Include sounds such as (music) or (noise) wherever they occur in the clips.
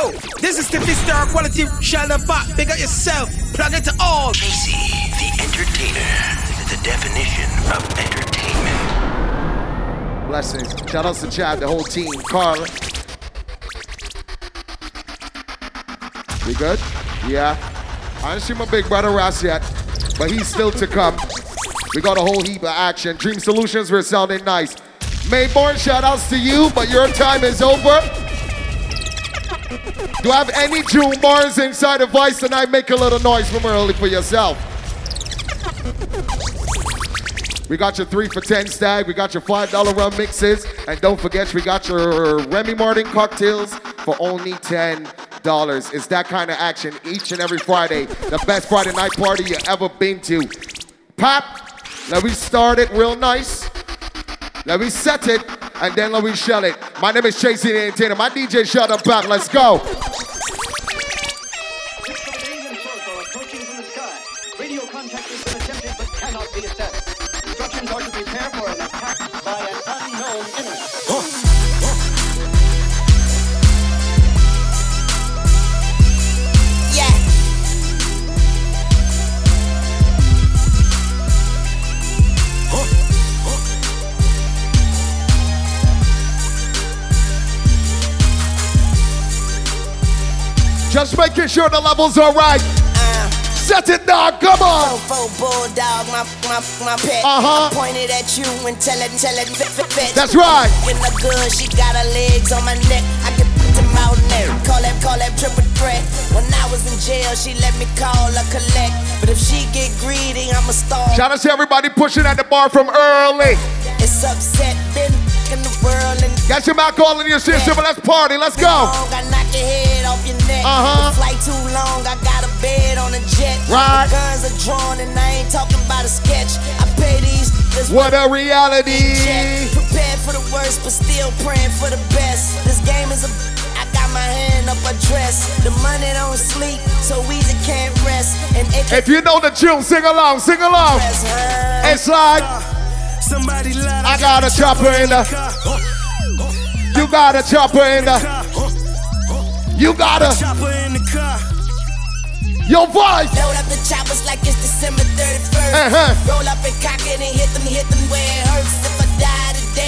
Yo, this is the Star Quality Shell Pop. Big up yourself. Planet to all. Casey, the entertainer. The definition of entertainment. Blessings. Shout out to Chad, the whole team. Carl. We good? Yeah. I didn't see my big brother Ross yet, but he's still to come. We got a whole heap of action. Dream Solutions, we're sounding nice. Mayborn, shout outs to you, but your time is over. Do I have any June bars inside of Vice tonight? Make a little noise from early for yourself. We got your three for 10 stag. We got your $5 rum mixes. And don't forget, we got your Remy Martin cocktails for only $10. It's that kind of action each and every Friday. The best Friday night party you ever been to. Pop, let me start it real nice. Let me set it, and then me shell it. My name is Chasey the Entertainer. My DJ shut up back. Let's go. Just making sure the levels are right. Set it dog. Come on. Bulldog, my my my pet. Uh-huh. I pointed at you and tell it, tell it, fit, fit, fit. That's right. In the good, she got her legs on my neck. I get to mouth neck. Call that, call that triple threat. When I was in jail, she let me call her collect. But if she get greedy, I'ma stall. Shout out to everybody pushing at the bar from early. It's upset, been Got your alcohol in your system, but let's party. Let's go. I knock your head off your neck. Uh-huh. Flight too long, I got a bed on a jet. Right. The guns are drawn and I ain't talking about a sketch. I pay these. this What a reality. check. Prepared for the worst, but still praying for the best. This game is a. I got my hand up a dress. The money don't sleep, so easy can't rest. And If you know the tune, sing along, sing along. It's like Somebody lied. I got a chopper in the. You got a chopper in the. You got a. Chopper in the car. Your voice. Load up the choppers like it's December 31st. Uh-huh. Roll up and cock it and hit them, hit them where it hurts.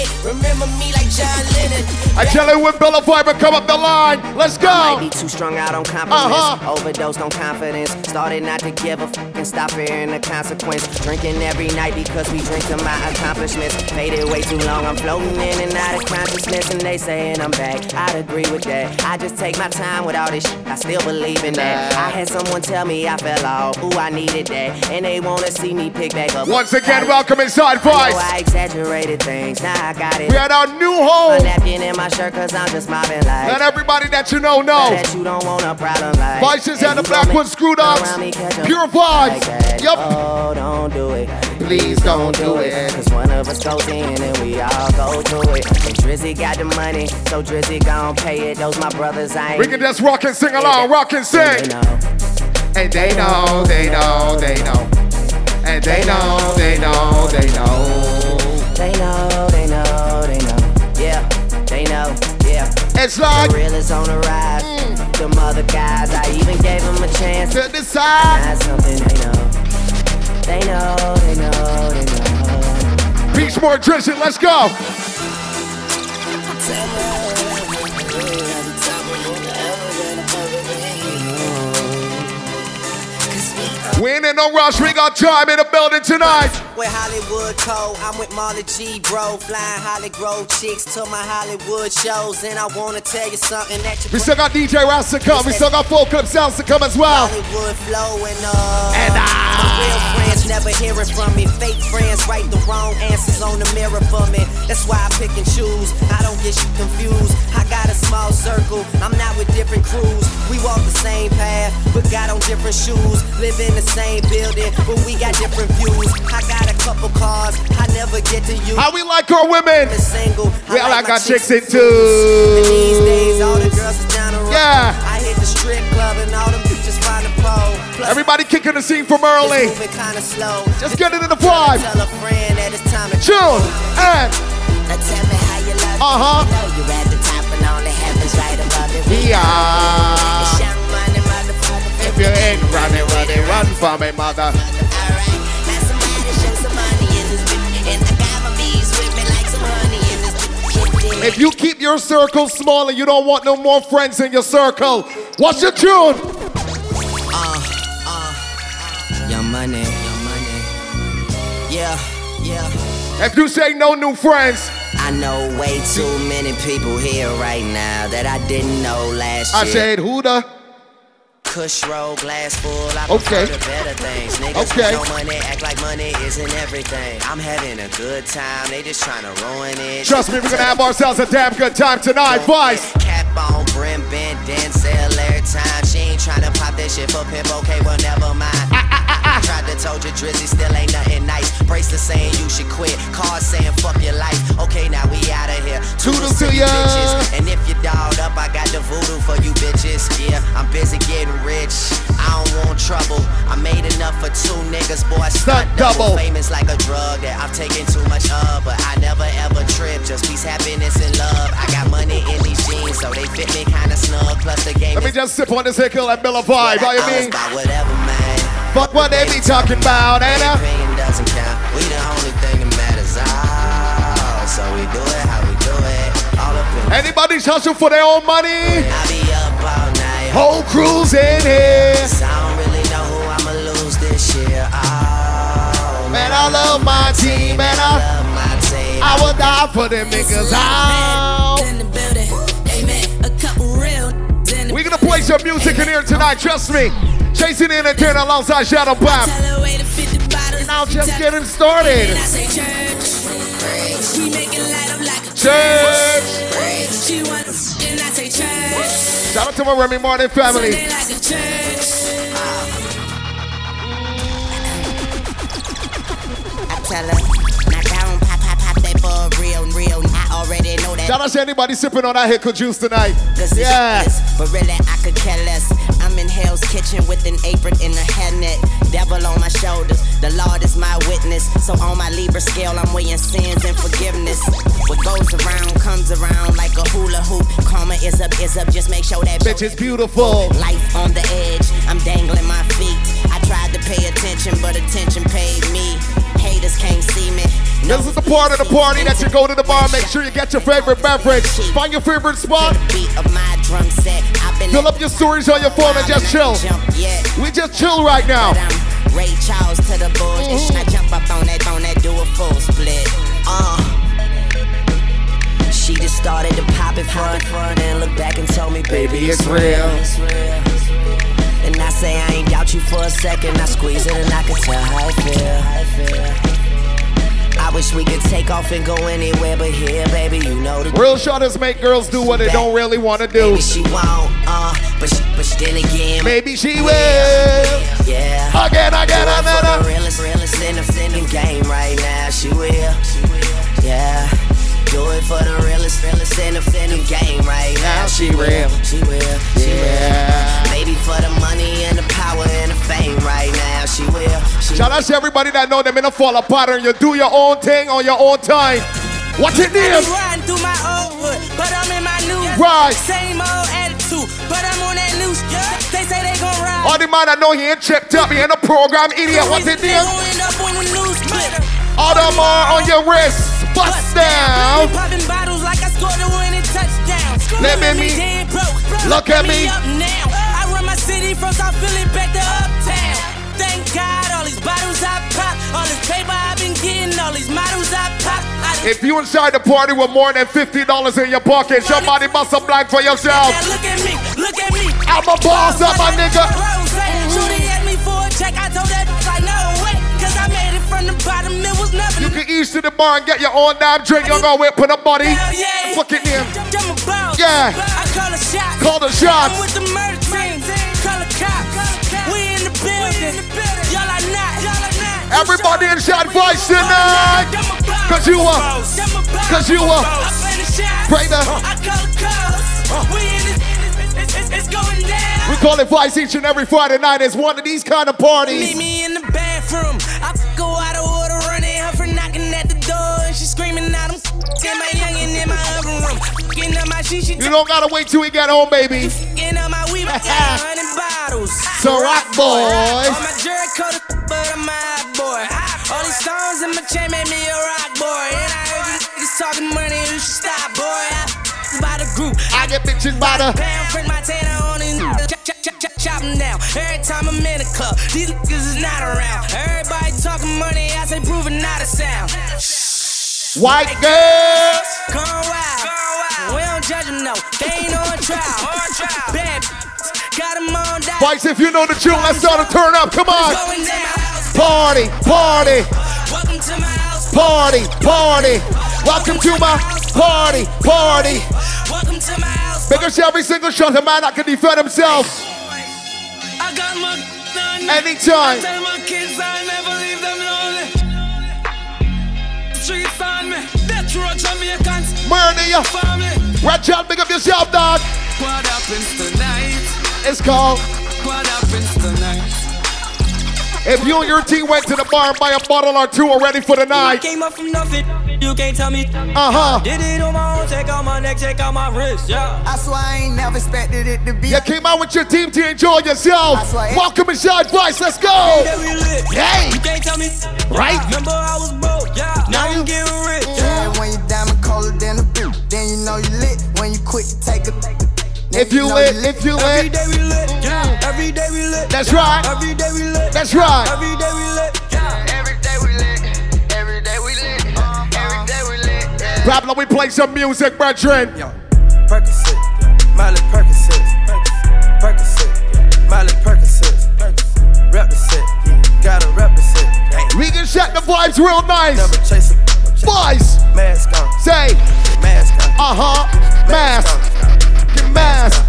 If I die today, remember me like John Lennon. I tell you when Bill of Fiber come up the line. Let's Might be go. too strung out on compliments, Uh-huh. overdosed on confidence. Started not to give a fuck and stop fearing the consequence. Drinking every night because we drink to my accomplishments. Faded way too long, I'm floating in and out of consciousness, and they saying I'm back. I'd agree with that. I just take my time with all this shit. I still believe in that. I had someone tell me I fell off. Ooh, I needed that, and they wanna see me pick back up. Once again, welcome inside I know I exaggerated things, now I got it. We at our new home. A napkin in my shirt cause I'm just mobbing like. Let everybody that you know know. That you don't want a problem like. Vices Hey, and the you black one screw dogs. around me, catch a Pure vibes. that. Yup. Oh, don't do it. Please don't do it. Cause one of us goes in and we all go through it. And Drizzy got the money, so Drizzy gon' pay it. Those my brothers, I ain't. We can just rock and sing along, rock and They sing. know. And they know, they know, they know. And they know, they know, they know. They know, they know, they know. Yeah, they know, yeah. It's like The real is on the rise. Mm. Them other guys, I even gave them a chance. to decide. That's something they know. They know, they know, they know. Beach more Tristan, let's go. We ain't in no rush, we got time in the building tonight. With Hollywood Code, I'm with Marley G, bro. Flying Hollywood chicks to my Hollywood shows. And I wanna tell you something that you We still got DJ Ross to come, we still got full clip sounds to come as well. Hollywood flow and uh And my I- real friends never hearing from me. Fake friends write the wrong answers on the mirror for me. That's why I pick and choose. I don't get you confused. I got a small circle. I'm not with different crews. We walk the same path, but got on different shoes. Live in the same building, but we got different views. I got a couple cars. I never get to use. How we like our women? single. Well, I got chicks in too. these days, all the girls is down the road. Yeah. I hit the strip club and all them bitches find a. Plus, Everybody kicking the scene from early. kinda slow. Just get it in the vibe. Tell a friend that it's time to June and Now tell me how you love Uh-huh. You know you're at the top and all the heavens right above it. yeah. In this bitch. If you keep your circle small and you don't want no more friends in your circle, what's your tune? Uh, uh, young money, young money. Yeah, yeah. If you say no new friends, I know way too many people here right now that I didn't know last I year. said who the? Kush roll, glass full. I Okay. better things. Niggas Okay. no money act like money isn't everything. I'm having a good time. They just trying to ruin it. Trust me, we're gonna have ourselves a damn good time tonight. Vice. Cap on, brim bent, Denzel every time. She ain't trying to pop that shit for pimp. Okay, well never mind. I tried to told you Drizzy still ain't nothing nice. Bracelet saying you should quit. Cars saying fuck your life. Okay, now we out of here. Toodles to ya. bitches. And if you dolled up, I got the voodoo for you bitches. Yeah, I'm busy getting rich. I don't want trouble. I made enough for two niggas, boy. Stunt double. double. Famous like a drug that I'm taking too much of, but I never ever trip. Just peace, happiness, and love. I got money in these jeans, so they fit me kinda snug. Plus the game Let me just sip on this hickle and Bill a vibe. You I mean? whatever, man. Fuck what they be talking about, Anna. opinion doesn't count. We the only thing that matters. Oh, so we do it how we do it. All up in. Anybody's hustling for their own money? Whole crew's in here. So I don't really know who I'ma lose this year. Oh, Man, I love my team, man. I, love my team. I would die for them niggas. In the building. Amen. A couple real in the We're gonna play some music in here tonight, trust me. Chasing in the entertainer alongside Shadow Pop. Tell her way to 50 bottles. Now just Tell- getting started. Church. Shout out to my Remy Martin family. I tell her, for real, real. I already know that. Shout out to anybody sipping on that Hickle juice tonight. It's Yeah. this, but really I could care less. I'm in Hell's Kitchen with an apron and a hairnet. Devil on my shoulders, the Lord is my witness. So on my Libra scale, I'm weighing sins and forgiveness. What goes around comes around like a hula hoop. Karma is up, is up. Just make sure that Bitch is beautiful. Life on the edge, I'm dangling my feet. I tried to pay attention, but attention paid me. Haters can't see me. No This is the part of the party that you go to the bar. Make sure you get your favorite beverage. Find your favorite spot. beat of my drum set. I've been Fill up your stories on your phone and just chill. We just chill right now. Ray Charles to the bulls. I jump up on that, on that, do a full split. Uh. She just started to pop it front, front, and look back and told me, baby, it's real. It's real. And I say I ain't doubt you for a second. I squeeze it and I can tell how I feel. I wish we could take off and go anywhere, but here, baby, you know the Real shotters make girls do what they don't really want to do. Maybe she won't, uh, but she, but she then again, Maybe she will. yeah. Again, again, it for the realest, realest in the, in the game right now. she will. She will, yeah. Do it for the realest, realest in the, in the game right now. She will. she will, she Yeah. will. Maybe for the money and the power and the fame right now. She will, she Shout out to everybody that know them in a fall apart and you do your own thing on your own time. What's your name? I'm riding through my old hood, but I'm in my new Right. Same old attitude, but I'm on that new They say they gon' ride. All the man I know he ain't checked up, he ain't a program idiot. What's his They gon' end up on the news Twitter. All them are on your wrist. Bust down. Popping bottles like I scored a winning touchdown. Let me- dead broke. Look at me. up now. I run my city from South Philly back to uptown. Thank God, all these bottles I pop, all this paper I've been getting, all these models I pop. I If you inside the party with more than $50 in your pocket, somebody bust a blank for yourself. Look at me, look at me. I'm a boss up, my nigga. Shorty asked me for a check, I told that from the bottom, it was nothing. You can ease to the bar and get your own damn drink. You're gonna whip for the body. Hell yeah. Fuck it, name. A. Yeah. I call a shot. Call the shots. I'm with the murder team. Call a cop. We in the building. Y'all are not. Everybody in shot voice tonight. Cause you uh, are. Cause you are. Pray the- I call the cops. We in. We call it Vice each and every Friday night. It's one of these kind of parties. Meet me in the bathroom. I screaming out, "I'm in my youngin' in my other room, Fucking up my shit, she You don't gotta wait till we get home, baby. fucking up my weed, I got (laughs) hundred bottles. So rock boys. On my coat, but I'm hot boy. All these stones in my chain made me a rock boy. And I heard you niggas talking money, you should stop, boy. I by the group. I get bitches by the. Pound print my tanner on. Chop, chop, chop, chop, chop 'em down. Every time I'm in a club, these niggas is not around. Everybody talking money, I say proving not a sound. White girls. Gone wild. We don't judge them, no. They ain't on trial. Bad bitches, got 'em on down. Boys, if you know the tune, let's start to turn up. Come on. Party, party, Welcome to my house. party, party. Welcome to my party, party. Welcome to my house. Because every single shot, a man that can defend himself I got my anytime. Tell my kids I never leave them lonely. Streets Murder you. John, big up yourself, dog. What happens tonight? It's called. What happens tonight? If you and your team went to the bar and buy a bottle or two already for the I night. came up from nothing. You can't tell me. Uh huh. Did it on my own. Check out my neck. Check out my wrist. Yeah. I swear I ain't never expected it to be. You came out with your team to enjoy yourself. That's right. Welcome inside Vice. Let's go. That. Hey. You can't tell me. Right? Remember I was broke. Yeah. Now I'm getting rich. Yeah, when you diamond colder than a bitch, then you know you lit. When you quit, take a. then If you know lit, if you Every lit. day we lit. Yeah. Every day we lit. That's right. Every day we lit. That's right. Every day we lit. Every day we lit. Every day we lit. Every day we lit. Yeah. Pablo, we play some music, brethren. Yo, Percocet, Miley Percocet, Percocet, Miley Percocet, rep the set, gotta rep the set. We can set the vibes real nice. never chase a Boys, mask on, say, mask on, uh huh, mask, get mask.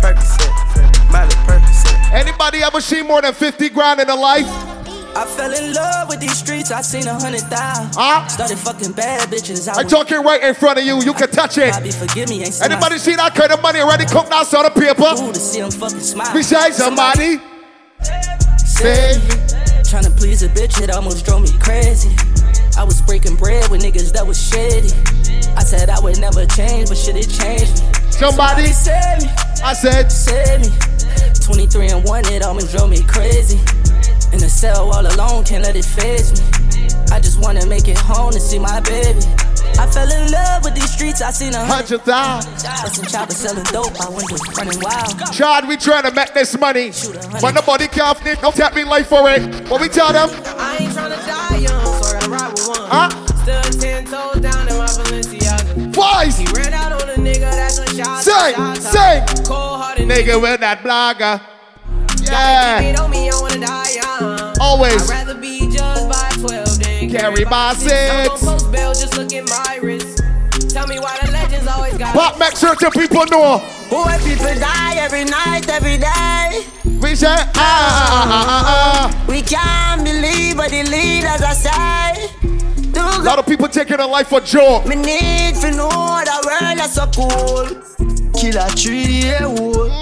Percocet, Miley Percocet. Anybody ever seen more than 50 grand in a life? I fell in love with these streets, I seen a hundred thousand. Huh? Started fucking bad bitches. I I'm talking right in front of you. You can touch it. Bobby, forgive me, ain't seen my Anybody see that kind of money already cooked out on the paper? Ooh, to see them fucking smile. Besides somebody, Say, trying to please a bitch, it almost drove me crazy. I was breaking bread with niggas that was shady. I said I would never change, but shit, it changed me. somebody, Save me, I said, save me. 23 and 1, it almost drove me crazy. In the cell all alone, can't let it phase me. I just wanna make it home to see my baby. I fell in love with these streets, I seen a hundred. hundred thousand. Bustin' choppers selling dope, I went just running wild. Chad, we trying to make this money. But nobody can need no tap me life for it. What we tell them? I ain't tryna die young, so I ride with one. Huh? Stood ten toes down in my Balenciaga. Boys, Ran out on a nigga that's a shot. Sing, shot, sing. Cold hearted nigga with that blogger. Keep Yeah, it on me, I wanna die young. always I'd rather be judged by 12 than carry I'm on post bail, just look at my wrist. Tell me why the legends always got Pop make certain people know. Why people die every night, every day? We say, ah, ah, ah, ah, ah. We can't believe what the leaders are say. Do A lot of people taking their life for joke. me need to know the world is so cool. Kill a tree, yeah, wood.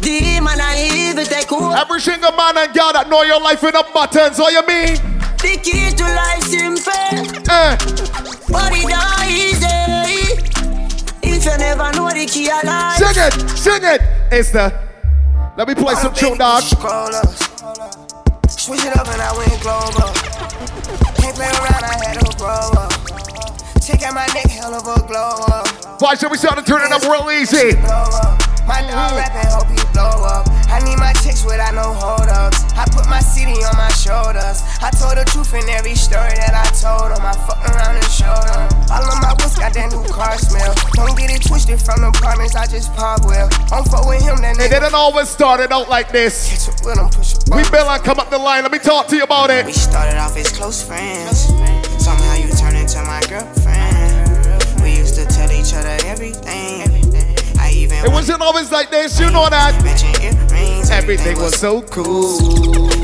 Demon and evil take hold. Every single man and girl that know your life in the buttons, what you mean? The key to life simple, Eh, but it not easy. If you never know the key of life, sing it, sing it. It's the. Let me play some tune, dog. Switch it up and I went global. Can't play around, I had to grow up. Check out my neck, hell of a glow up. Why should we start to turn it up real easy? Blow up. My dog rapping, hope he blow up. I need my chicks without no hold ups. I put my city on my shoulders. I told the truth in every story that I told them. I fuck around and showed them. All of my whips got that new car smell. Don't get it twisted from the partners, I just pop well. Don't fuck with him, that It didn't always start it out like this. Catch up with him, push. We build and come up the line. Let me talk to you about it. We started off as close friends. Somehow you turned into my girlfriend. We used to tell each other everything. I even It wasn't always like this. You know that. mention earrings. Everything was so cool.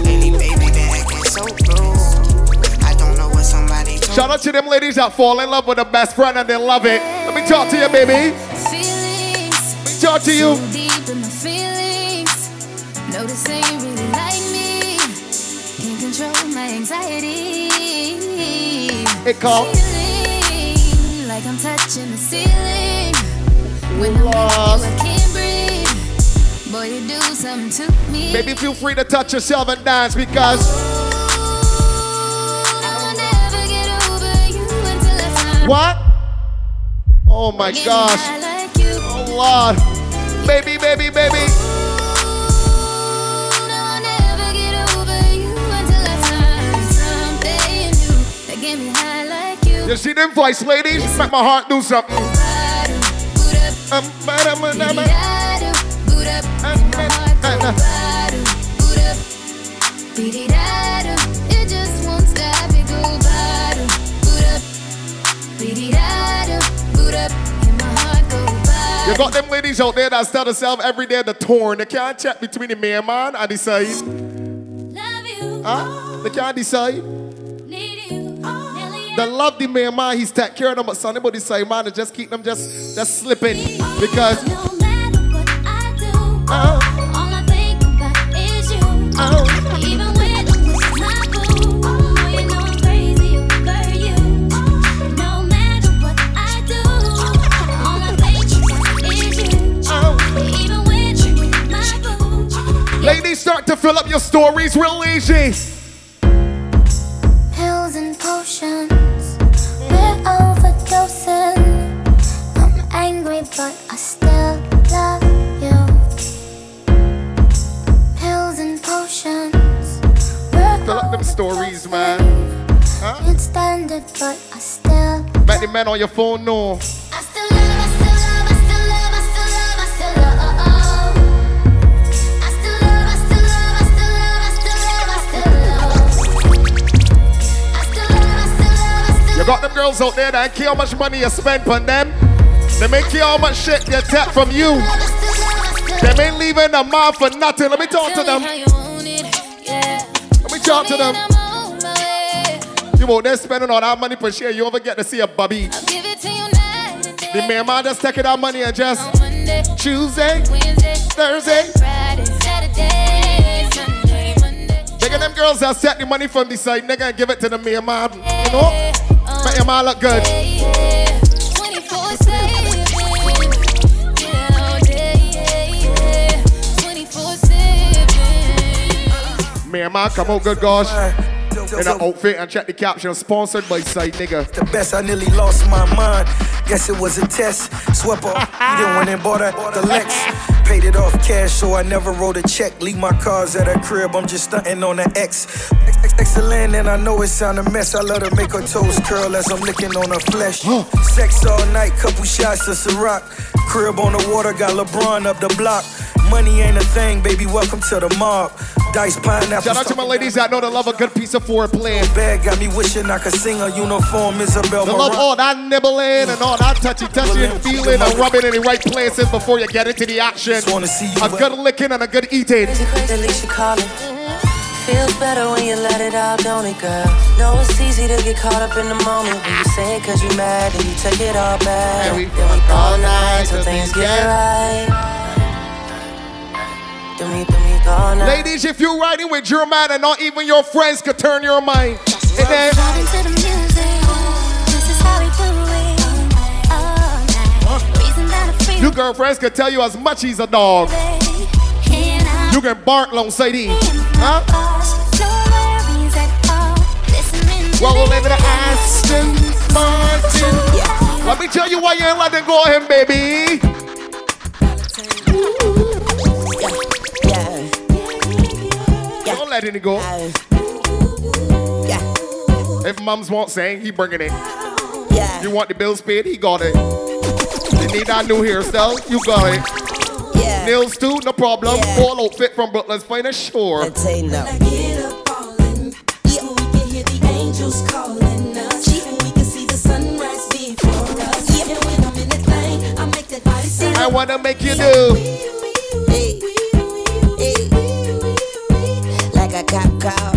Lately, baby, been acting so rude. I don't know what somebody told Shout out to them ladies that fall in love with a best friend and they love it. Let me talk to you, baby. Feelings Let me talk to you. so deep in my feelings. No, this ain't really like me. Can't control my anxiety. It called. Feeling like I'm touching the ceiling. When I'm with you, I can't breathe. Boy, you do something to me. Baby, feel free to touch yourself and dance because I'll never get over you until I find what? Oh my gosh. like you. Oh Lord. Baby, baby, baby. You. See them voice, ladies? Make my heart do something. Um, ba-da, ba-da, ba- Boot up, and my heart go bada, boot up, beady-da-da. It just won't stop, it go bada, boot up, boot up, and my heart go bada. You got them ladies out there that tell themselves every day the torn. They can't check between the man man and decide. Love you, Huh? They can't decide. They love the man man, he's take care of them, but son, nobody say man, just keep them just just slipping. Because no matter what I do, uh, all I think about is you. Even when I'm with my boo, oh, you know I'm crazy over you. No matter what I do, all I think about is you. Even when I'm with my boo. ladies start to fill up your stories real easy. Pills and potions, we're overdosing. I'm angry, but I still love you. Pills and potions, we're Fill up them stories, man. Can't stand it, but I still, Make the men on your phone know. You got them girls out there that care how much money you spend on them. They make care how much shit they take from you. They ain't leaving a mouth for nothing. Let me talk to them. Let me talk to them. You out there spending all that money per share, you ever get to see a bubby. Give it to you night. The man man just taking that money and just Tuesday, Wednesday, Thursday. Friday, Saturday, Sunday, Monday. Taking them girls that set the money from the side, nigga, and give it to the man man. You know? Make your man look good. Yeah, 24/7. Yeah, all day, yeah. 24/7. Man man, come out good, gosh. In an outfit and check the caption. Sponsored by Side Nigga. The best, I nearly lost my mind. Guess it was a test. Swept off, (laughs) he didn't went and bought a, the Lex. Paid it off cash, so I never wrote a check. Leave my cars at her crib, I'm just stunting on the X. Ex- ex- Excellent, and I know it sound a mess. I let her make her toes curl as I'm licking on her flesh. Sex all night, couple shots of Ciroc. Crib on the water, got LeBron up the block. Money ain't a thing, baby. Welcome to the mob. Dice pineapple. Shout out to my ladies that know to love a good piece of foreplay. Bag got me wishing I could sing a uniform, Isabel To love all that nibbling and all that touchy touchy and feeling and rubbing in the right places before you get into the action. A good licking and a good eating. At least you call it. Feels better when you let it out, don't it, girl? Know it's easy to get caught up in the moment when you say it cause you mad and you take it all back. Yeah, we then we fuck go all all night night till till things things get get- right. Then we, then we go all night. Ladies, if you're riding with your man and not even your friends could turn your mind. And then, your girlfriends can tell you as much he's a dog. You can bark alongside him. Huh? No worries at all. Listening to Well, we'll live in Aston Martin. Let me tell you why you ain't letting go of him, baby. Don't let it go. If mums won't sing, he bringing it. You want the bills paid, he got it. You need that new hairstyle, you got it. Nails too, no problem. Full outfit from Brooklyn's finest shore. Let's say no. I wanna make you do. Like a cop car.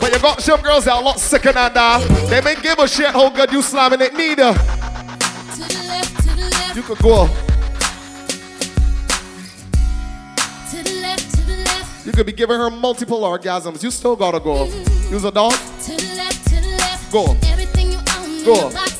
But you got some girls that are a lot sicker than that. They may give a shit how good you slamming it neither. You could go. To the left, to the left, You could be giving her multiple orgasms. You still gotta go. Use a dog. to the left, to the left. Go. Everything you own Go.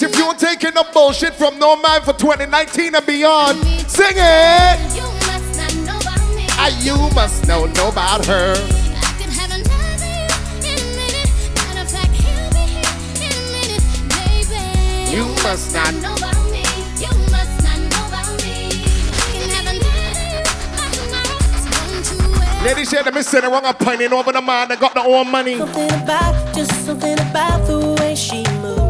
Ladies, if you ain't taking no bullshit from no man for 2019 and beyond, sing it. Ah, you must not know about me. You must know about her. I can have a matter in a minute. You must not. Know about me. You must not know about me. You can have another Ladies, share the missing the wrong opinion over the man that got the own money. Something about, just something about the way she moves.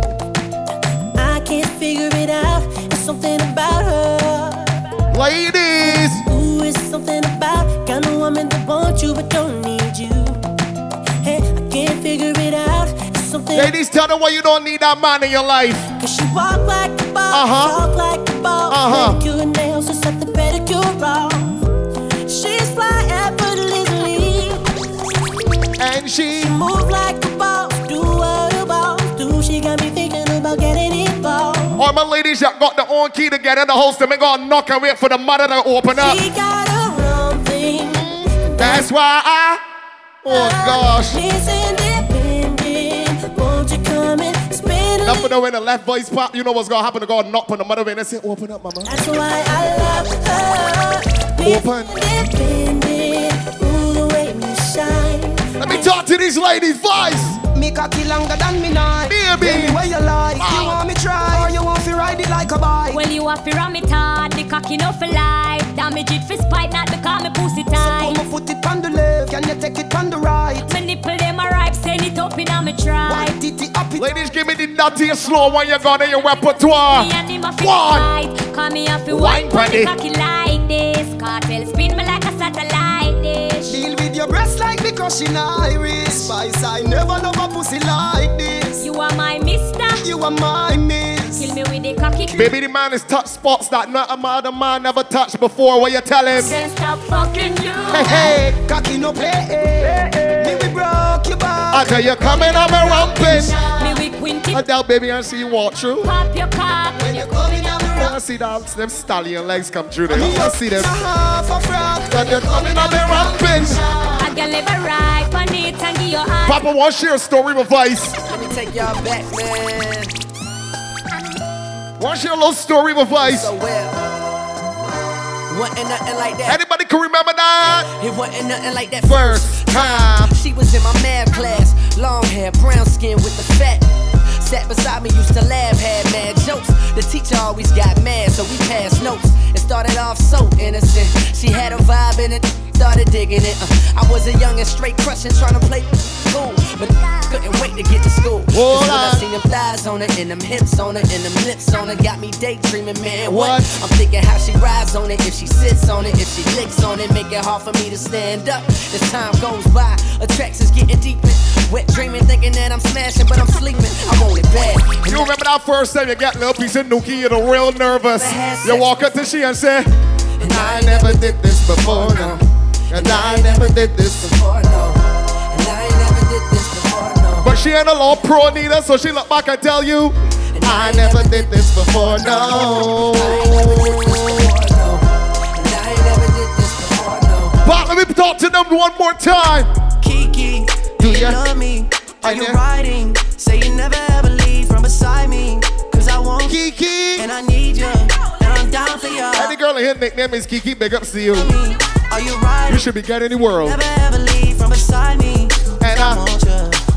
Can't figure it out. It's something about her. Ladies! Ooh, it's something about kind of woman that wants you but don't need you. Hey, I can't figure it out. It's something. Ladies, tell them why you don't need that man in your life. Cause she walk like a boss, Uh-huh. talk like a boss, Uh-huh. manicure nails, just set the pedicure off. She's fly effortlessly, and she, move like my ladies that got the own key to get in the house, they go knock and wait for the mother to open up. She got her own thing. That's why I. Oh gosh. She's independent. Won't you come and spend a Now for the when the left voice pop, you know what's gonna happen to go knock on the mother and say, open up, mama. That's why I love her. Open. Independent. Ooh, the way we shine. Let me talk to these ladies' voice. Me cocky longer than me night. Baby. Tell me where you like. You want me try or you want to ride it like a bike? Well, you have to ram it hard, the cocky no for life. Damage it for spite, not because me pussy tight. So Put my foot it on the left, can you take it on the right? My nipple them a ripe, send it up in a me try. White titty up it. Ladies, give me the naughty slow when you got in your repertoire. Uh, me and him a fit One. fight. Call me a fi Wine wine pon party. the cocky like this. Cartel breast like iris. Spice, I never love a pussy like this. You are my mister. You are my miss. Kill me with the cocky. Baby, the man is touch spots that not a other man never touched before. What you tell him? Then stop fucking you. Hey, hey. Cocky no play. Me we broke your back. I tell you, coming on me ramping. Me with Quinty. I doubt, baby, I see you walk through. Pop your cock. When you're coming out the I see them, them stallion legs come through there. Me I up see them. half a frock. That you're coming on me ramping. I can live a ride on it and give your eyes. Papa wants to share a story with Vice. Let me take y'all back, man. Want to share a little story with Vice. So well. Wasn't nothing like that. Anybody can remember that? It wasn't nothing like that First time. She was in my math class, long hair, brown skin with the fat. Sat beside me, used to laugh, had mad jokes. The teacher always got mad, so we passed notes. It started off so innocent. She had a vibe in it, started digging it. Uh, I was a young and straight crushing, trying to play cool, but couldn't wait to get to school. Hold when I seen them thighs on her, and them hips on her, and them lips on her, got me daydreaming, man. What? What? I'm thinking how she rides on it, if she sits on it, if she licks on it, make it hard for me to stand up. As time goes by, attractions getting deeper. Wet dreaming, thinking that I'm smashing, but I'm sleeping. I want it bad. You remember that first time you got little piece of nookie, you're real nervous. You walk up to she and say, And I never did this before, no. And I never did this before. before, no. And I never did this before, no. But she ain't a law pro neither, so she look back and tell you, And I never did this before, no. I never did this before, no. And I ain't never did this before, no. But let me talk to them one more time. Kiki, Do you ya? love me? Are you riding? Say you never ever leave from beside me. Cause I want you Kiki. and I need you. And I'm down for you. Any girl in here nickname is Kiki, big ups to you. Are you riding? You should be getting the world. Never ever leave from beside me. And I, want you.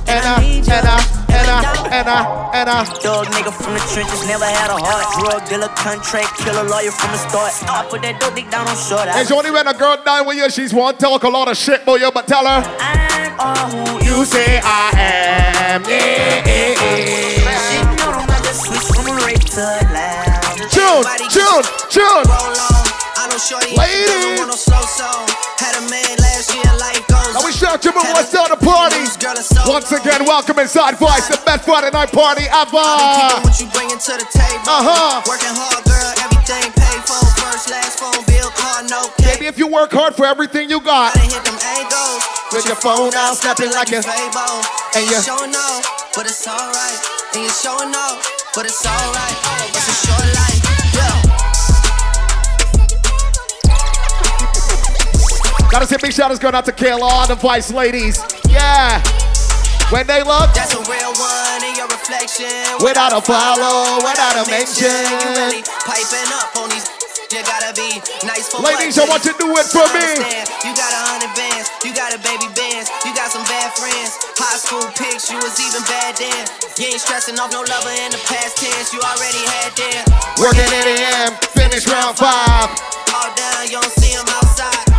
and I, and I, and I, and I, and I. Dog nigga from the trenches, never had a heart. Drug dealer, contract killer, lawyer from the start. I put that dope dick down on short. I, It's only when a girl down with you, she's to talk a lot of shit about you, but tell her, I'm all who you you say I am. Yeah, yeah, yeah. Shit, no, don't have to switch from rape to lounge. June, June, June. On. I know shorty Ladies. want no slow song. Had a man last year, life goes. Now we shout you what's down the party. Once again, welcome inside Vice, the best Friday night party ever. what you bringing to the table. Uh-huh. Working hard, girl, everything paid for. First, last phone bill, car, no cake. Baby, if you work hard for everything you got, Gotta hit them angles. with your phone out, snapping like you. Fable. And And you- you showing off, but it's alright. And you're showing off, but it's alright. It's a short life, Gotta say big shout outs going out to Kayla, all the Vice ladies. Yeah. When they look, That's a real one, and you're reflection. Without a follow, without a mention. You really piping up on these. (laughs) You gotta be nice for Ladies? I want you to do it for me. You got a hundred bands, you got a baby bands, you got some bad friends. High school pics, you was even bad then. You ain't stressing off no lover in the past tense, you already had them. Working in the AM, finish round five. All down, you don't see them outside.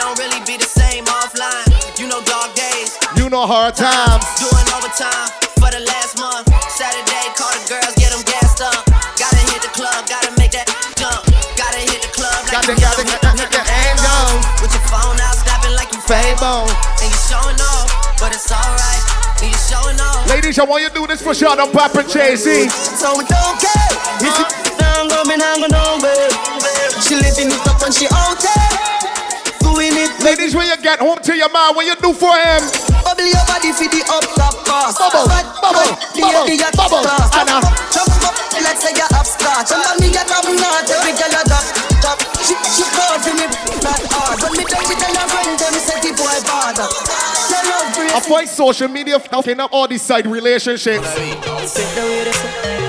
Yeah, they don't really be the same offline. You know dog days, You know hard times. doing overtime for the last month. Saturday, call the girls, get them gassed up. Gotta hit the club, gotta make that jump. Gotta hit the club like Gotta, you gotta, hit gotta, gotta, and go. With your phone out, snapping like you Fable. Oh. And you showing off, but it's alright. And you showing off. Ladies, I want you to do this for sure. Don't pop and Jay-Z. So we don't care. This is down, going hang on babe. She living it up and she out there. Doing it. Ladies, when you get home to your man, what you do for him? Bubble your body for the up top pass. Bubble, bubble, bubble, the the bubble. class. Anna. Uh, Jump up, like say you're upstart. And tell me you're top notch. Every girl a drop, drop. She she call for me that hard. When me touch it and I run them, say the boy bad. Tell love break. Avoid social media fucking up all these side relationships. Bend over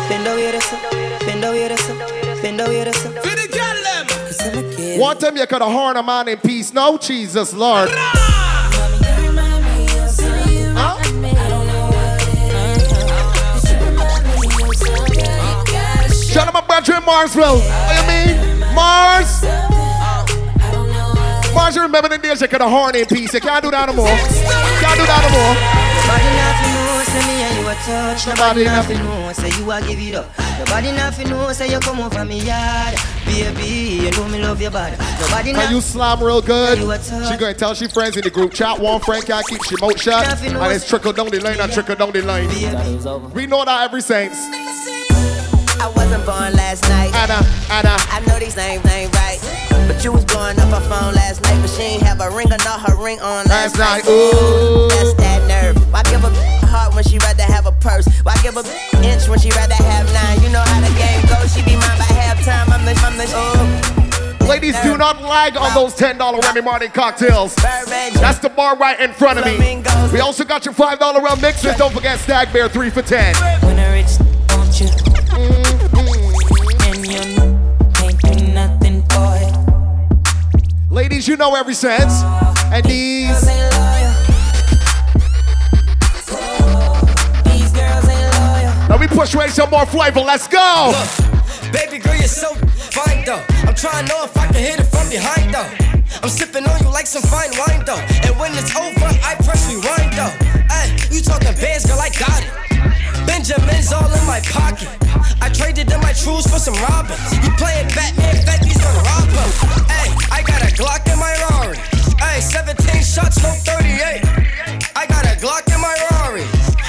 bend over bend over bend over. Cause I'm a kid. One time you could have horn a man in peace. No, Jesus, Lord. Shout out my brother in Marsville. What you mean? Mars. Mars, you remember the days you could have horn in peace. You can't do that no more. Can't do that no more. Nobody nothing know, say me and you a touch. Nobody Nobody nothing nothing know, say you a give it up. Nobody nothing know, say you come over me yard. Baby, you know me love your body. Nobody Can nothing you slam real good? You a tough. She going to tell she friends in the group chat. One friend can't keep she mouth shut. And it's trickle down the line and trickle down the line. We know that every saints. I wasn't born last night. Anna, Anna. I know these names ain't right. But you was blowing up her phone last night, but she ain't have a ring or not her ring on last, Last night, ooh. That's that nerve. Why give a a heart when she rather have a purse? Why give a inch when she rather have nine? You know how the game goes. She be mine by halftime. I'm the, I'm the, oh. Ladies, do not lag on those $10 Remy Martin cocktails. That's the bar right in front of me. We also got your $5 rum mixers. Don't forget Stag Bear 3 for 10. When I reach, want you. Mm-hmm. You ain't do nothing for it. Ladies, you know every sense. And these. Push away some more flavor. Let's go. Look, Baby girl, you're so fine though. I'm trying to know if I can hit it from behind though. I'm sipping on you like some fine wine though. And when it's over, I press rewind though. Hey, you talking bands, girl, I got it. Benjamin's all in my pocket. I traded in my trues for some robins. You playing Batman, Becky's gonna rob her. Hey, I got a Glock in my Rari. Hey, 17 shots, no 38.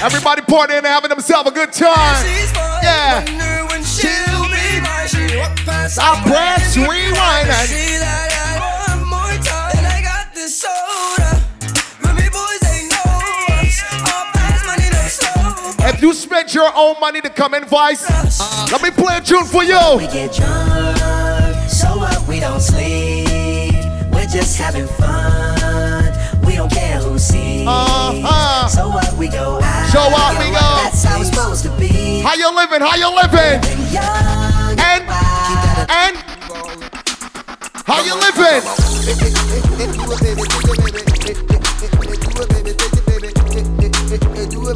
Everybody partying and having themselves a good time. Yeah. She'll be mine. She walk past I press rewind and- See that I one more time. And I got this soda. Remy boys, they know us. All fast money, no slow. If you spent your own money to come in, Vice, let me play a tune for you. We get drunk, so what? We don't sleep. We're just having fun. We don't care who sees. Uh-huh. So what? We go out. Show up, we go. That's how it's supposed to be. How you living? How you living? And and how you living?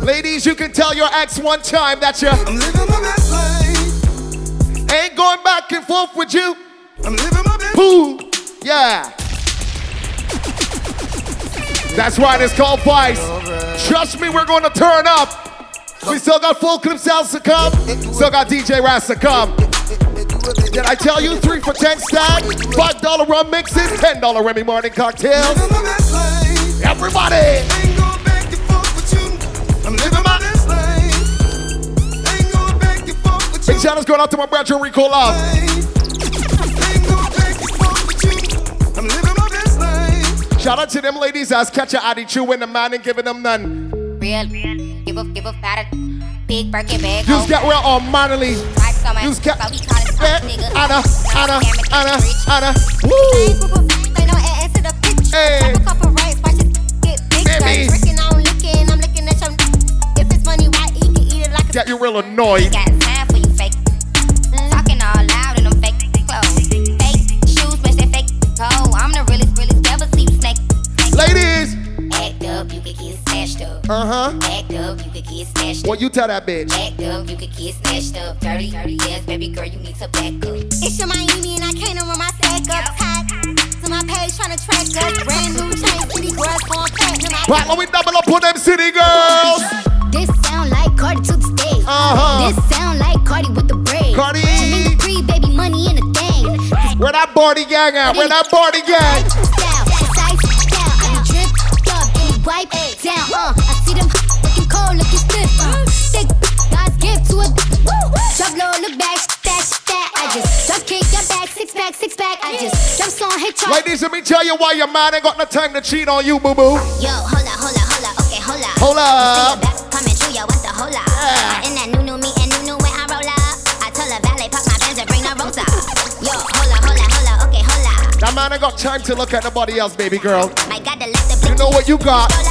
Ladies, you can tell your ex one time that you I'm living my best life. ain't going back and forth with you. I'm living my best Who? Yeah. That's right, it's called Vice. Trust me, we're going to turn up. We still got full clip sounds to come. Still got DJ Raz to come. Did I tell you three for 10 stack? $5 rum mixes, $10 Remy Martin cocktails. Everybody! Shout out to my brother Rico Love. Shout out to them ladies as catch a addy chewing the man and giving them none. Real, give a give a fat big Birkin bag. Just get real on manly. Just eh, get Anna, Anna, Anna, Anna. Woo! Hey. get you real annoyed. Uh huh. Act up, you could get snatched up. What you tell that bitch? Act up, you could get snatched up. Dirty, dirty, yes, baby girl, you need to back up. It's your Miami and I can't run my stack up. Tied to my page trying to track us. Brand new chain, city girls going platinum. I Right, let me double up on them city girls. This sound like Cardi to the stage. Uh-huh. This sound like Cardi with the braid. Cardi. Jermaine Dupri, baby, money in a thing. Where that party gang at? Where that party gang? Style, precise style. I be dripped up, then wipe down. Uh, I see them looking cold, looking stiff. Uh, thick, God's gift to a drop low, look back, that, that. I just drop kick, your back, six pack, six pack. I just jump on, hit chart. Ladies, let me tell you why your man ain't got no time to cheat on you, boo boo. Yo, hola, hola, hola, okay, hola. Hold up. See your coming through, yo, what's the hola? In that new, new me and new, new when I roll up. I told her valet, pop my Benz and bring the rosa. Yo, hola, hola, hola, okay, hola. That man ain't got time to look at nobody else, baby girl. My God, the left the You know what you got.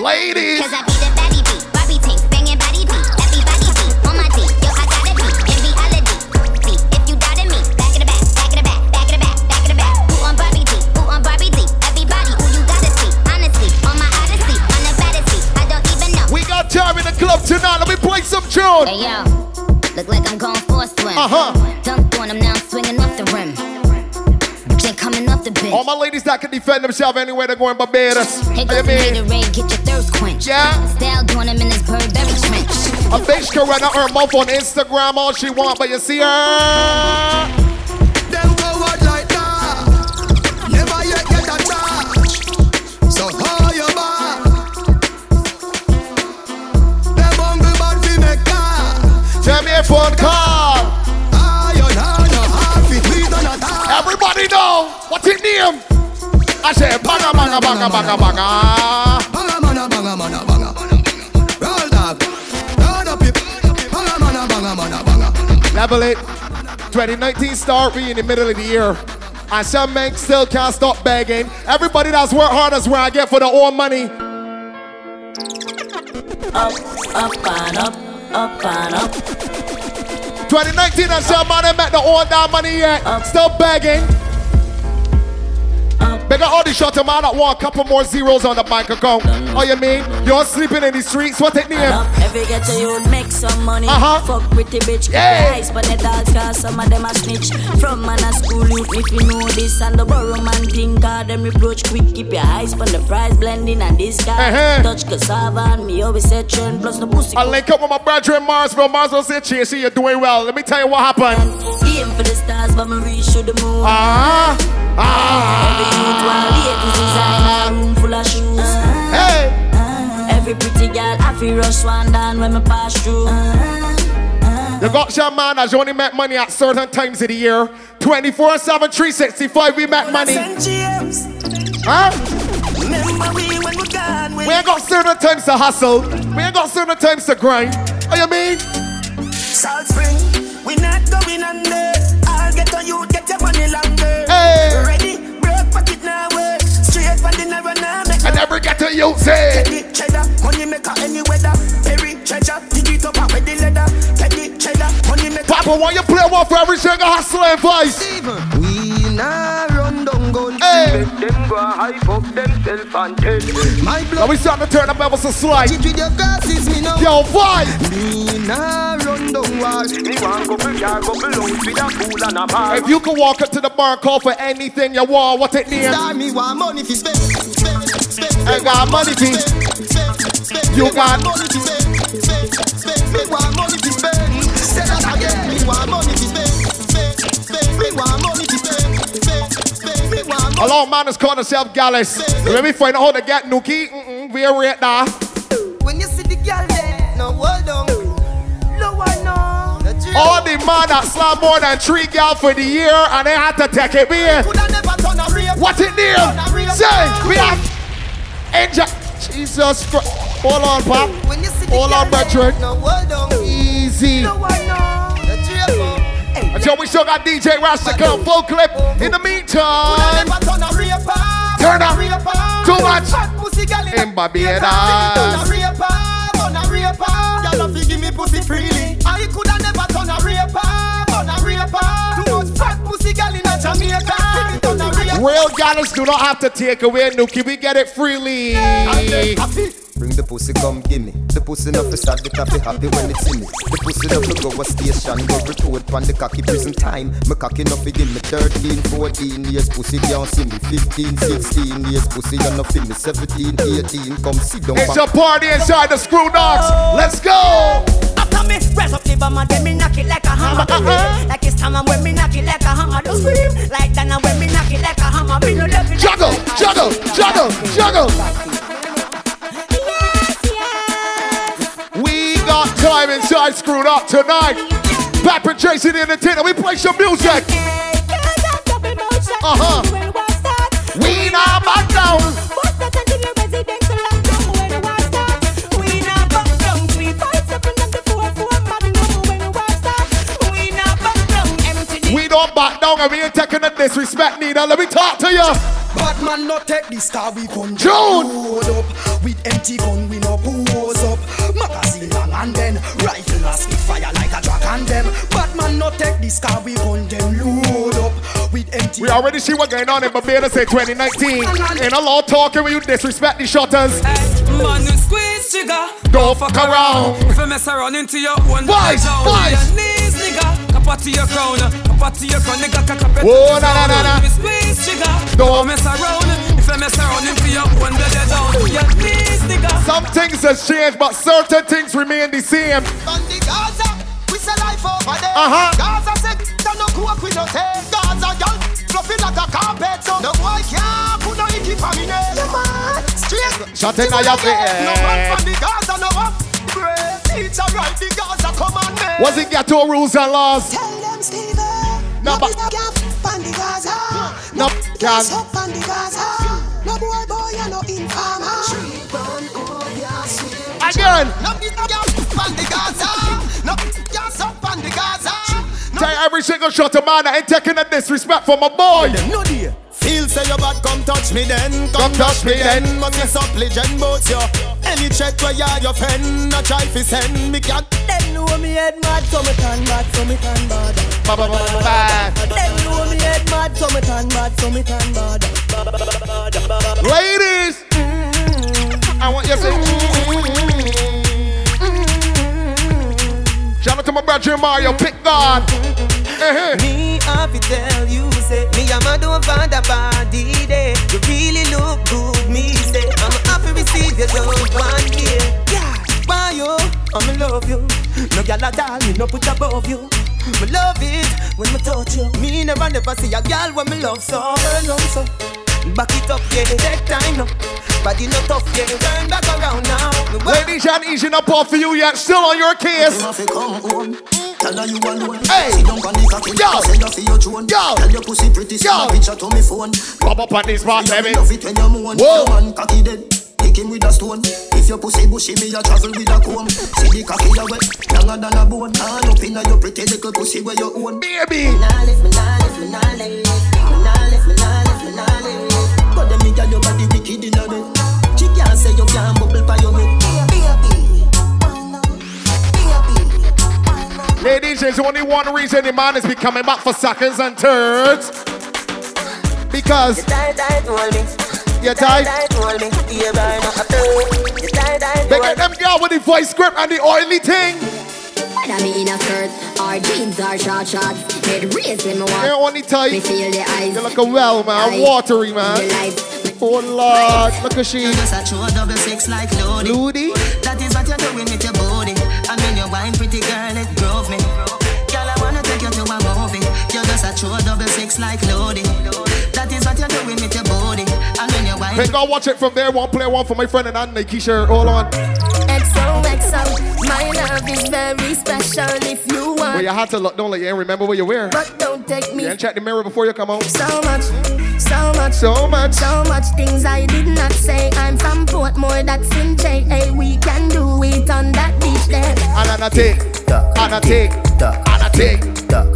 Ladies. Cause I be the baddie beat, Barbie tank, banging body beat. Everybody beat, on my team, yo, I gotta beat. In reality, see, if you doubted me, back in the back, back in the back, back in the back, back in the back. Who on Barbie who on Barbie? Everybody who you gotta see, honestly, on my odyssey, on the I don't even know. We got time in the club tonight. Let me play some tune. Hey yo, look like I'm going for a swim. Uh-huh. Dunked on him, now I'm swinging off the rim. Drink coming off the bench. All my ladies that can defend themselves anywhere they're going Barbados. Hey, What go you some mean? Gatorade, get your thirst quenched. Yeah. Style doing him in this Burberry trench. A bitch can run out her mouth on Instagram all she want, but you see her. Them forward like that. Never yet get a charge. So how you back? Them hungry bad fi make car. Tell me a phone call. Everybody know what it name. I say banga banga banga banga banga. Banga mana banga mana banga. Roll dog. Roll up it. Banga mana banga mana banga. Level it. 2019 start we in the middle of the year. And some men still can't stop begging. Everybody that's worked hard is where I get for the old money. Up, up and up, up and up. 2019 and some man ain't met the old that money yet. Still begging. Up all the shot man that want a couple more zeros on the bank account. Oh, you mean? You're sleeping in the streets? What it name? Every get to you make some money. Uh-huh. Fuck pretty bitch, Yeah. eyes, but the dogs cause some of them a snitch. From man a school youth, if you know this and the borrow man think God them reproach quick. Keep your eyes on the price blending and this guy. Uh-huh. Touch cassava and me always say trend plus the pussy. I link up with my brother in Marsville. Marsville said, Chasey, you're doing well. Let me tell you what happened. Aim for the stars, but me reach to the moon. Ah, Every youth want ladies designer, room full of shoes. Hey. Every pretty girl, I feel rush one down when me pass through. You got some man that's only make money at certain times of the year. 24 7, 365, we make money. Huh? Remember we when we gone We ain't got certain times to hustle. We ain't got certain times to grind. What you mean? Salt Spring, we not going under. Now make I never get to you, say. Teddy cheddar, money maker any weather. Perry treasure, dig it up and with the leather. Teddy cheddar, money maker. Papa, why you play one for every single hustle advice? We nah run gun. Hey. Make them go hype up themself and tell. My Now we starting to turn up levels to slide. It with your glasses, me know. Yo, vibe. Me nah run down wall. Me want couple car, couple lounge with a pool and a bar. If you could walk up to the bar and call for anything you want, what it name? Star me want money fi spend. Spend, spend. I got money fi. spend. You got- money fi spend. Spend, spend. Me want money fi spend. Say that again. Me want money fi spend. Spend, spend. Me want money A long man is calling himself Gallus. Let me find out how to get Nookie. Mm-mm, we are right now. When you see the girl there, no hold on. Lower now. All the man that slam more than three gal for the year and they had to take it. We here. Coulda never done a rape. What it name? Say, we have Angel. Jesus Christ. Hold on, Pop. When you see the Hold on, there, brethren. No hold on. Easy. Lower now. The draper. Hey, Until we still got DJ Rasta come full clip. In the coulda meantime, never done a raper. Turn up. Too much. Fat pussy girl In Barbados. Done a raper. Done a pussy freely. I coulda never turn a raper, turn a raper. Too much fat pussy girl in a Jamaica. Give it turn a raper. Real gallus do not have to take away Nuki. We get it freely. Bring the pussy, come gimme. The pussy enough to start the happy when it see me. The pussy enough to go a station, go report on the cocky prison time. Me cocky enough give me 13, 14 years, pussy can't see me. 15, 16 years, pussy you not feel me. 17, 18, come sit down. It's a party inside the screw dogs. Let's go. After me rise up the bomb and then me knock it like a hammer. (laughs) Uh-huh. Like it's time when me knock it like a hammer, don't scream like that. And when me knock it like a hammer, me no love it. Juggle, juggle, juggle, juggle. Time inside screwed up tonight. Pap and Jason in the tent, we play some music. Uh huh. We not back down. We don't back down and we ain't taking the disrespect neither. Let me talk to you. Bad man not take this car we come June. load up With empty gun we no pose up Magazine long and then like a them Bad not take this car we gun them load up With empty We already see what's going on in Barbados in 2019. Ain't a lot talking when you disrespect the shutters. Man, you squeeze trigger. Don't fuck around. If you mess around into your own Boys, down boys. Your knees, nigga. Cap out to your crown. Cap out to your crown. Nigga, cap up Whoa, na, na, na, na. Squeeze trigger. Don't mess around. If you mess around into your own better down. Your knees, nigga. Some things has changed, but certain things remain the same. On the Gaza, we say life over there. Uh-huh. Gaza say, "Don't no cook with no tail." Gaza girl, fluffy like a carpet. So no boy can't put no icky for me nail. Yeah, man. Straight. Shot in your face. No man from the Gaza, no up. Teach a right the Gaza commandment. Was it ghetto rules and laws? Tell them, Steven. No, but gap on the Gaza. no can. up on the Gaza. No boy, boy, you no informer. Again. No big gap on the Gaza. No gas up on the Gaza. Tell every single shot of man I ain't taking a disrespect from my boy. No dear Feel say you bad, come touch me then Come touch me then. Must mess up legend both you Any check where you are your friend No try fi send me can Them know me head mad, so me turn bad, so me turn bad. Ba, ba, ba, ba, ba. Them know me head mad, so me turn bad, so me turn bad. Ladies, I want you to say. Shout out to my brother Mario, pick God. Eh, Me have to tell you, say Me am a do for the body day You really look good, me say. I'm happy receive your love one day. Yeah, why you? I'm love you. No gyal a doll, me no put above you. Me love it when me touch you. Me never never see a gyal when me love so. Turn on so Back it up, yeah, take time now Body no tough, yeah, turn back around now Ladies, and easy up off for you yet. Still on your case. Tell her you alone. Hey, Sit down on the cocky. Yo. Say you feel your drone. Yo. Tell your pussy pretty. Yo. picture to me phone. Pop up on this spot, baby. Love it when you moan. Whoa. Your man cocky dead. Kick him with a stone. If your pussy bushy, me a travel with a comb. See the cocky a wet, longer than a bone. All up inna your pretty little pussy where you own. Baby. Nah lift, me nah lift, me nah lift. Me nah lift, me nah lift, me nah lift. But me girl your body wicked inna bed. She can't say you can't bubble by your head. Ladies, there's only one reason the man is be coming back for seconds and thirds. Because Tight, tight, hold me. you're tight. Tight, hold me. Yeah, burn up. You tight, tight, They get them girl with the voice grip and the oily thing. Whether me in a skirt or jeans or short shorts, head raised when me walk. You're only tight. Me feel the eyes. You're looking well, man. Aye. Watery, man. The lights. Oh, Lord. Look at she. You're just a true double six like Lodi. Ludi. That is what you're doing with your body. And when you're wine pretty girl, it grove me. Girl, I wanna take you to a movie. You're just a true double six like Lodi. That is what you're doing with your body. Hey, go watch it from there. One play one for my friend and Anna Keisha. Hold on. XOXO, my love is very special if you Well, want. you had to look. Don't let you ain't remember what you wear. But don't take me You ain't check the mirror before you come out. so much, so much, So much. so much things I did not say. I'm from Portmore, that's in J. Hey, we can do it on that beach there. And Anna take. Anna take. Anna take.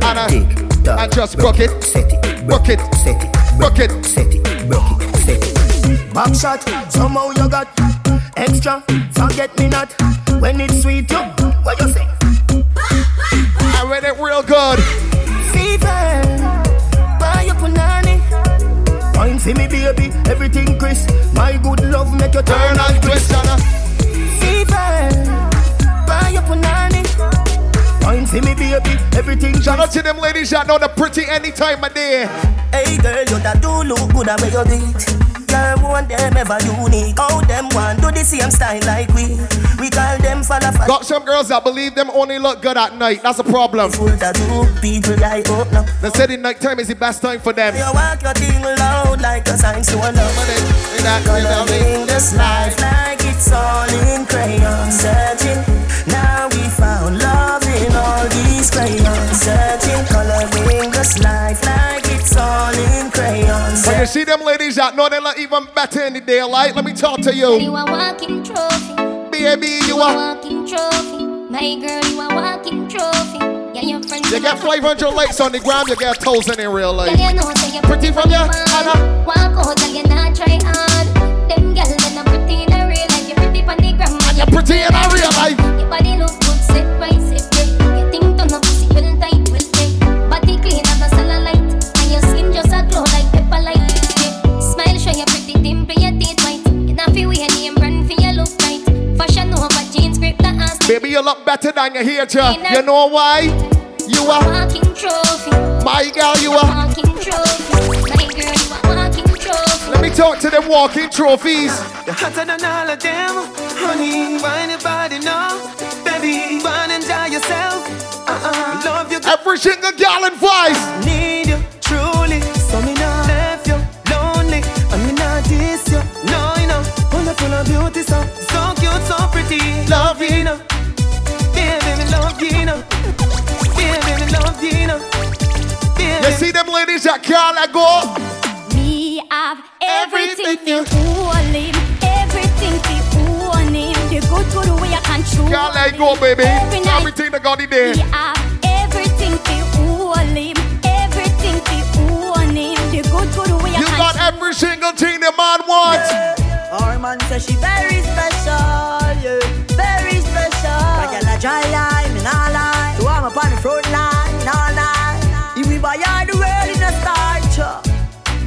Anna. And just broke it. Broke it. Broke it. Back shot, somehow you got extra. Forget me not when it's sweet. You, what you say? Doing it real good. Fever, eh, buy your punani. Wine for me, baby, everything crisp. My good love make you turn and twist. Fever, eh, buy your punani. Wine for me, baby, everything Shout out to them ladies that know the pretty any time of day. Hey girl, you that do look good at where you beat. Girl, want them ever unique. How them want do the same style like we. We call them falla falla. Got some girls that believe them only look good at night. That's a problem. People like up now. They said in night time is the best time for them. You walk your thing loud like a sign to a love. Coloring this life like it's all in crayon. Searching, now we found love in all these crayons. Searching, coloring this life like it's all in crayon. When you see them ladies that know they look even better in the daylight, let me talk to you. You a walking trophy. Baby, you a are. walking trophy. My girl, you a walking trophy. Yeah, your friends. You get 500 likes on the gram, you get 1,000 in real life. Girl, you know, say you're Pretty from you, Anna. Walk out, girl, you not try hard. Them girls, they're not pretty in a real life. You're pretty on the gram. And you're pretty in a real life. Your body look You not feel weird, brand for your look right. Fashion over jeans, grip the ass. Baby, you look better than you hear ya. You know why? You are walking trophy. My girl, you are. Walking trophy. My girl, you a walking trophy. Let me talk to them walking trophies. You're hotter than all of them. Honey, why your body now? Baby, go and enjoy yourself. Uh-uh, love you. Every single girl in voice. Need you, truly. So cute, so pretty. Love you, know. Baby, love you, know. Baby, love you, know. You see them ladies that can't let go? Me have everything for own him. Everything for own him. The good good way I control. Can't let go, baby. Every night. Everything that got in there. Me have everything for own him. Everything for own him. The good good way I You got every single thing the man wants. Our man says she very special, yeah, very special. I get a dry line, me nah lie. So I'm up on the front line, nah lie. If we buy all the world in a starch, uh,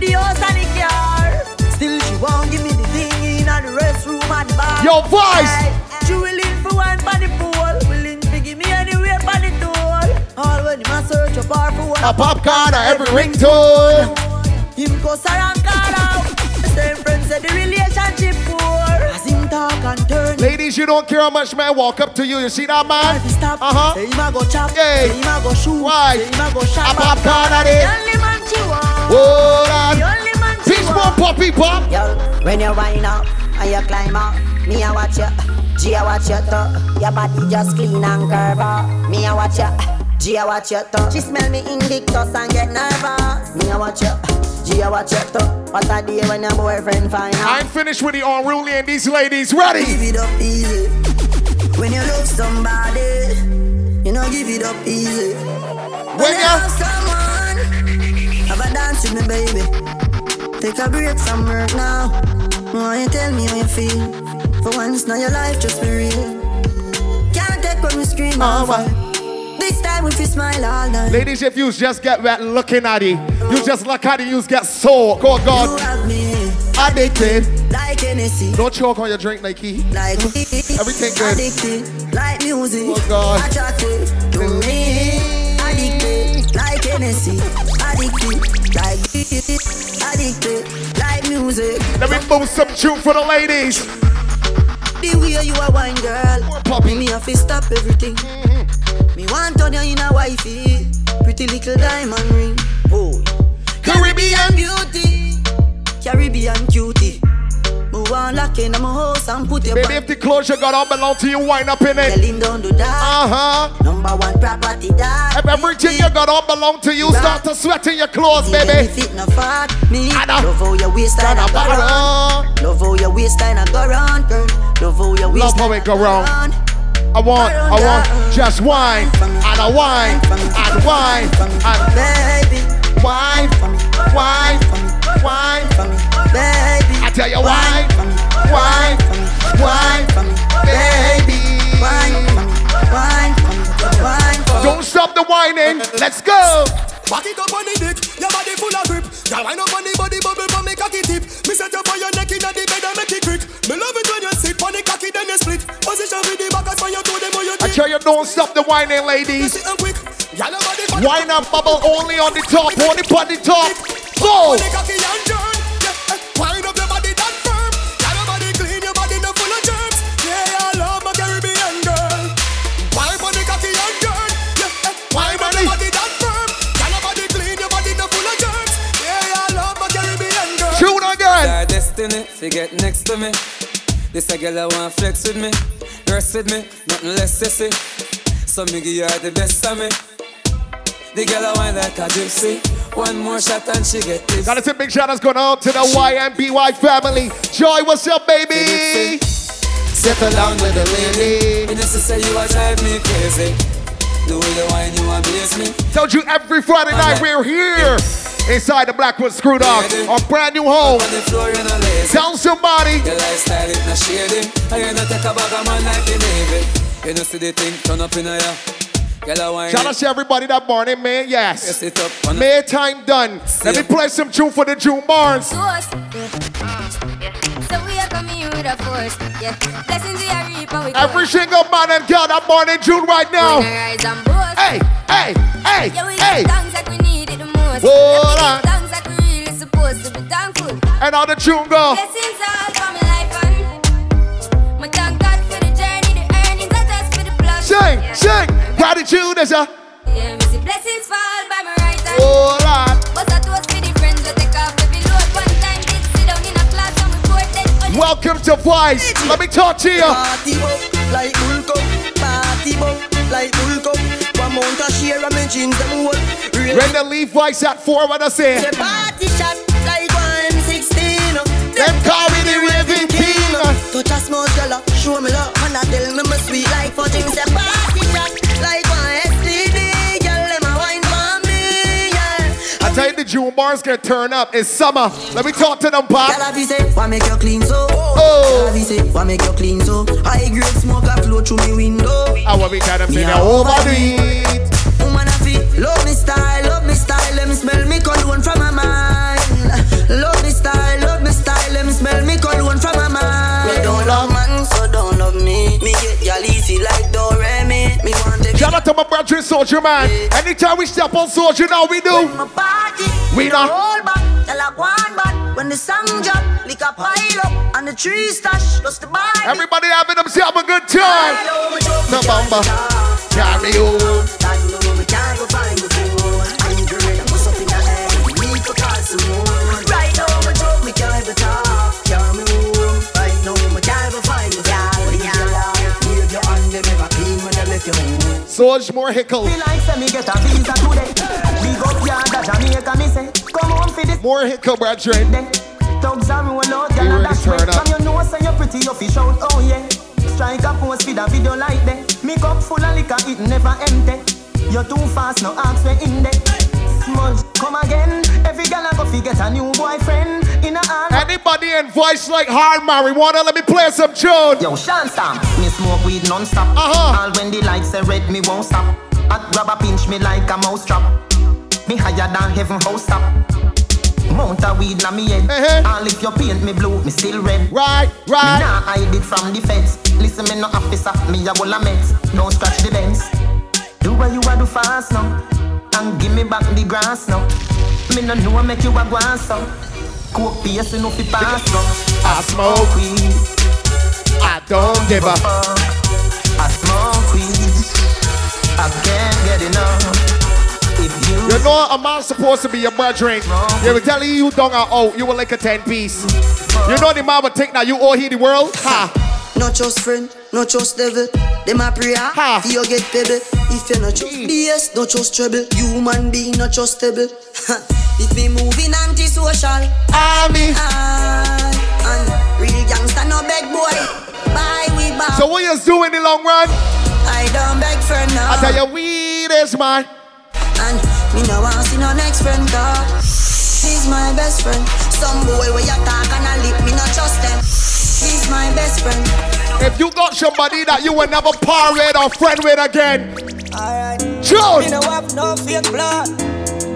the house and the car. Still she won't give me the thing in and the restroom and the bar. Your voice. She willing for one for the pool, willing to give me anywhere for the tool. All when him a search a bar for one. A popcorn or every ringtone. Him go around call out. The same said the relationship poor. As him talk and turn. Ladies, you don't care how much man walk up to you. You see that man? Stop. Uh-huh. Say him a go chop. Hey. Say him a go shoot. Why? Say him a go shop. A popcorn at The it. only man she want. Hold on. The only man she more poppy pop. Yo, when you wind up and you climb up, me a watch you. G a watch you too. Your body just clean and curve up. Me a watch you. G a watch you too. She smell me invictus and get nervous. Me a watch you. G a watch you too. What a day when your boyfriend find out. I'm finished with the unruly and these ladies ready. Give it up easy. When you love somebody, you know give it up easy. When you love someone, have a dance with me, baby. Take a break from work now. Why you tell me how you feel? For once, now your life just be real. Can't take when we scream out. This time if you smile all night. Ladies, if you just get wet looking at it, you just look at it, you get. Go You God. Addicted. like Hennessy. Don't choke on your drink, Nike. Like Everything good. Addicted, like music. Oh, God. Attracted to me. Addicted, like Hennessy. Addicted, like addicted, like music. Let me move some tune for the ladies. The way you a wine girl, Poppy. me have to stop everything. Mm-hmm. Me want turn you in a wifey, pretty little diamond ring. Oh, Caribbean beauty, Caribbean cutie. Move on lock in my house and put your Baby, if the clothes you got on belong to you, wind up in it. him don't do that. Uh-huh. Number one property that. If everything you got on belong to you, start to sweat in your clothes, baby. no fat, me Anna. love how your waistline a go round. Love how your waistline a go round, girl. Love how your Love how it go round. I want, I want just wine, and a wine, and wine, and baby. wine, wine, wine. Baby. I tell you wine, wine, wine, baby. Wine, wine, wine. Don't stop the whining. Let's go. Back it up on the dick, your body full of grip. Girl, wind up on the body bubble from me cocky tip. Me set you for your neck inna the bed and make it quick. Me love it when you sit on the cocky then you split. Position with the you I tell you, don't stop the whining, ladies. Girl, your body fat. Wine and bubble only on the top, only on the top. Go. On the cocky and turn. Yeah, wind up your body that firm. Girl, your body clean, your body no full of germs. Yeah, I love my Caribbean girl. Wind on the cocky and turn. Yeah, up your body that firm. Girl, your body clean, your body no full of germs. Yeah, I love my Caribbean girl. Tune again. Our destiny, fi get next to me. This a girl I want flex with me, rest with me, nothing less sissy. So me give her the best of me. The girl I want like a gypsy. One more shot and she get this. Gotta say big shout outs going out to the YMBY family. Joy, what's up, baby? Settle down with the lady. And just to say you a drive me crazy. The way you whine, you amaze me. Told you every Friday night we're here inside the Blackwood Screw Dog, our brand new home. On the floor, you know lazy. Tell somebody. Your lifestyle it not shady. And you not take a bag of man like the Navy. You know see the thing turn up in a ya. Girl, I whine Shout out to everybody that morning, man. Yes. Yes, it up. on- May time done. Let me play some tune for the June Barnes. Force, yeah. So we are coming with a force, yeah. Blessings we are reaping, we Every single man and girl that morning June right now. rise and boast. Hey, hey, hey, hey. Most. Hold on. thanks like we really supposed to be thankful. And how the tune go? Blessings all for my life and my thank God for the journey, the earnings, not just for the plus. Sing, yeah. sing. Gratitude is a. Yeah, me see blessings fall by my right hand. Hold on. But I toast for the friends we take off every load. One time did sit down in a class and we both dead. Welcome to Vice. Let me talk to you. Party bump like bull cup. Party bump like bull cup. One mount a share of my jeans them whole. Real When the leaf Vice at four, what I say? Say party shot like one M16. Them call me the raving king. Touch a small girl, show me love, and I tell me my sweet like fudging. Say party shot like one STD. Girl, them a wine for me, yeah. I tell you, the June Barnes can turn up. It's summer. Let me talk to them, Pop. Girl, you say, why make you clean so? Oh. Have you say, why make you clean so? I grade smoke a flow through me window. I want me kind of Me say a the oh, overdo it. Woman, I feel love me style, style. Let me smell me cologne from my mind. Love me style, love me style. Let me smell me cologne from my mind. Me don't love man, so don't love me. Me get y'all easy like Doremi. Me want to Shout out to my brother Soldier Man. Anytime we step on Soldier, now we do. my party. We not. Hold back, tell a one back. When the sun drop, lick a pile up, and the tree stash, just the body. Everybody having themselves a good time. The bumper. Carry on. Right Soldier more hickle. Feel like say me get a visa today. Big up yard a Jamaica, me say. Come on for this. More hickle, brethren. Thugs are roll out, You girl, ready and dash to turn me. up? From your nose and your pretty, you fish out, oh yeah. Strike a pose for the video like that. Me cup full of liquor, it never empty. You're too fast, no ask for in there. Smudge, come again. Every girl I go fi get a new boyfriend. A. Anybody in voice like hard marijuana? Let me play some tune. Yo, Sean Stamp, me smoke weed non-stop. Uh-huh. All when the lights are red, me won't stop. Hot rubber pinch me like a mouse trap. Me higher than heaven house stop. Mount a weed na me head. Uh-huh. All if you paint me blue, me still red. Right, right. Me nah hide it from the feds. Listen, me no officer, me a wall of meds. Don't scratch the dents. Do what you a do fast now, and give me back the grass now. Me no know make you a go on so. Coke pace no fi pass. I smoke weed. I don't give a fuck. I smoke weed. I can't get enough. If you You know a man supposed to be your brethren. You will tell you you don't are out, you will like a 10 piece. You know the man will take now, you all hear the world? Ha! Not just friend, not just devil. Them a prayer, ah, Ha. for you get pebble. If you not just mm. BS, not just trouble. Human being, not just stable. it be moving anti-social. Army. Aye. And real gangster, no beg boy. Bye, we buy. So what you do in the long run? I don't beg for now. I tell you, weed is man. And me no want see no next friend dog. He's my best friend. Some boy where you talk and I lip me not trust them. He's my best friend. If you got somebody that you will never par with or friend with again, Alright. June. Me no have no fake blood.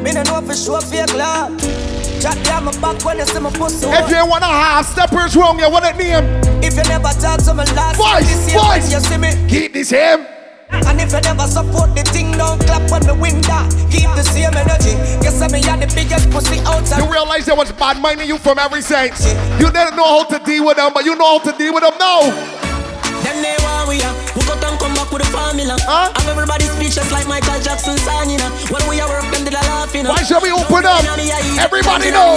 Me no know for sure fake love. Chat down my back when you see my pussy. If you wanna have steppers wrong, you want it name. If you never talk to me last Voice, voice. you see me. Keep this him. And if you never support the thing, don't clap when the wing down. Keep the same energy. Guess I me are the biggest pussy outside. You realize there was bad minding you from every sense. You didn't know how to deal with them, but you know how to deal with them now. Them they want we are. We got and come back with a formula. Huh? Have everybody speechless like Michael Jackson song, you know. When we are work, them did a laugh. Why should we open up? Everybody know.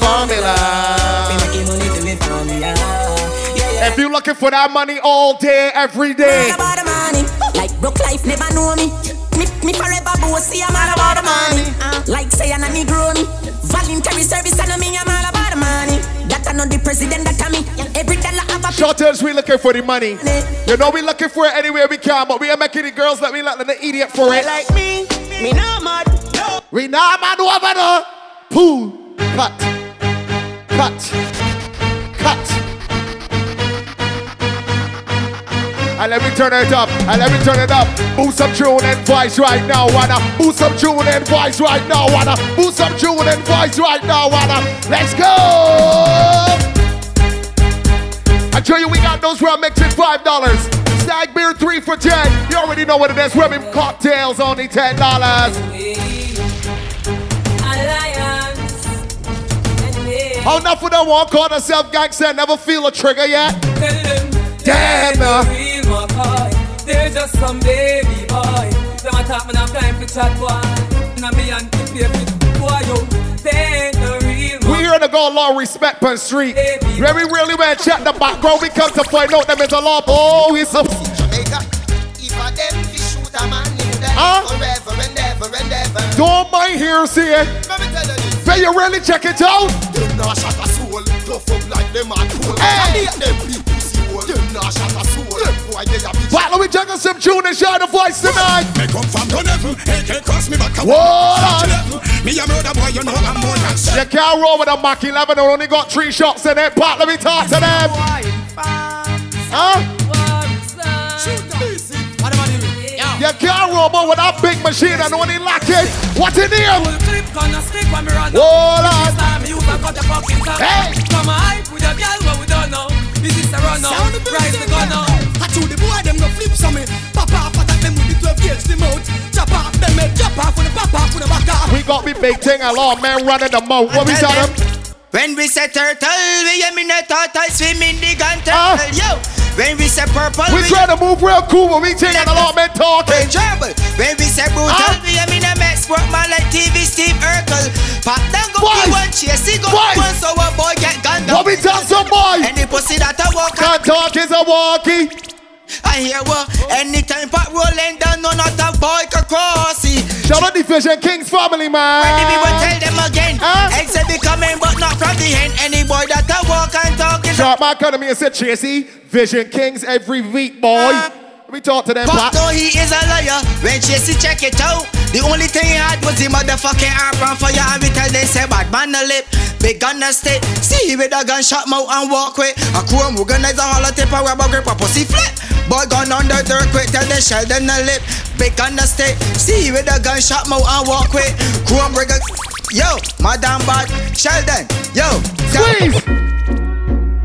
Formula. If you looking for that money all day, every day. All about the money. Like broke life never know me. Me, me forever bossy, I'm all about the money. Uh, like say I'm a Negro me. Voluntary service, and me, I'm all about the money. That I know the president, that I me. Every dollar I have a Shorters, we looking for the money. You know we looking for it anywhere we can, but we are making the girls that we like the idiot for it. Like me, me not mad. We not mad over the pool. Cut. Cut. Cut. And let me turn it up. And let me turn it up. Boost some tune and voice right now, wanna. Boost some tune and voice right now, wanna. Boost some tune and voice right now, wanna. Let's go. I tell you, we got those rum mixes five dollars. Stag beer three for ten. You already know what it is. Rum cocktails only ten dollars. How enough of them won't call themselves gangster never feel a trigger yet? Damn. Real my boy. They're just some baby boy. Them a talk, man, I'm time for chat, boy. Now me and the baby boy, yo. They ain't the real We here to go law respect on street. Where we really went check the background, we come to find out them is a law. Oh, it's a Jamaica. If a them fish shoot a man in them Huh? forever and ever and ever. Don't mind here, see it. Let me tell you this. Can you really check it out? Them not shot a soul. Tough up like them at cool. Hey. And them big some tune and share the voice tonight. Me come from the level. AK cross me back. What? Me a murder boy, you know I'm more than You can't roll with a Mach 11 who only got three shots in it. Pat, let me talk to them. Huh? You can't roll but with that big machine and only lock it. What in here? Hold on. Hey. Come on, hype with a girl, but we don't know. Is a run now? The Rise the gun now. I told the boy them no flip some me. Pop off attack them with the 12 gauge the mouth. Chop off them head, chop off with the pop off with the back off. We got me big thing along, man, running the mouth. What we tell them? When we say turtle, we aim in a turtle, swim in the gun Ah. turtle, yo. When we say purple, We try to move real cool, but we taking a lot, man, talking. When trouble, when we say brutal, Ah. we aim in a max sport man like TV Steve Urkel. Pop down go be one chase, he go one so a boy get gunned down. What we tell some boy? Any pussy that I walk Can't talk is a walkie. I hear what anytime pot rolling down, no not a boy can cross. Shout out the Vision Kings family, man. Ready, we will tell them again. Huh? Except be coming, but not from the end. Any boy that I walk and talk is come to me and said, Tracy, Vision Kings every week, boy. Let me talk to them, But Pat. no, he is a liar. When Jesse check it out, the only thing he had was the motherfucking arm for. And we tell they say bad man a lip, big gun a stick. See with a gunshot mouth and walk with a chrome organize a hollow tip a rubber grip a pussy flip. Boy gun under dirt quick, tell they shell them a lip, big gun a stick. See with a gunshot mouth and walk with chrome rigger. Yo, Madam Bad, Sheldon, yo, Squeeze.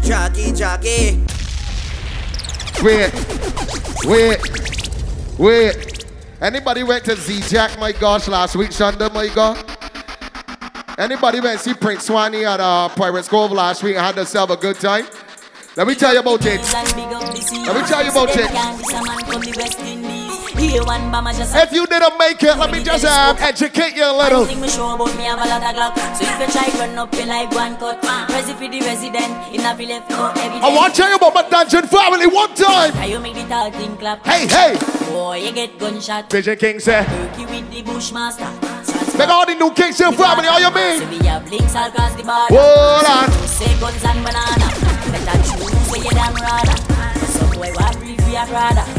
Jockey, jockey. Wait, wait, wait. Anybody went to Z Jack, my gosh, last week, Shonda, my God? Anybody went to see Prince Swanny at uh, Pirates Cove last week and had themselves a good time? Let me tell you about it. Let me tell you about it. If you didn't make it, let me just um, educate you a little. Me sure about me have a lot of Glock. So if you try run up you like one cut, Resi for the resident, in a left no evidence. I want to tell you about my dungeon family one time. Now you make the tall thing clap. Hey, hey. Boy, you get gunshot. Vision King said, Turkey with the bushmaster. Make all the new Kingston family, how you So we have links all across the border. Hold on. Say guns and banana. Better choose where you damn rather. Some boy want we are brother.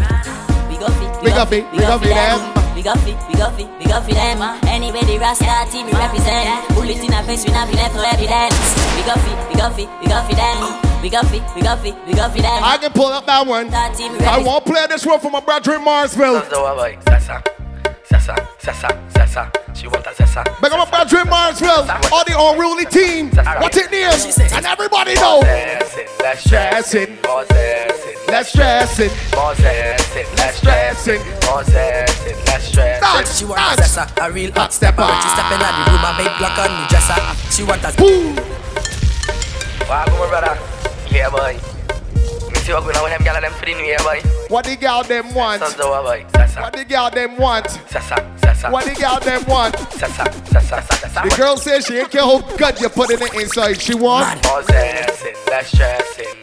We go fit, We go fit, we go fit them. We go fit, we go fit, we go fit them. Ah. Anyway, the Rasta team we represent. Bullet in a face, we not be left no evidence. We go fit, we go fit, we go them. We got fit, we got fit, we got fit that. I can pull up that one. I won't play this one for my brother in Marsville. Sasa, Sasa, Sasa, Sasa. She want a Sasa. Big up my brother in Marsville. All the unruly team. What's it name? And everybody know. Let's stress it. Let's stress it. Let's stress it. Let's stress it. She want a Zessa, a real hot stepper. She step in at the room, a big block on me dresser. She want a boom. Wow, come on, brother. Yeah, boy. Me see what going on with them gyal them for the new year, boy. What the girl them want? Sasa, boy. Sasa, What the girl them want? Sasa, Sasa. What the girl them want? Sasa, Sasa, Sasa. The girl says she ain't care how good you put it in inside. She want Possess it. Let's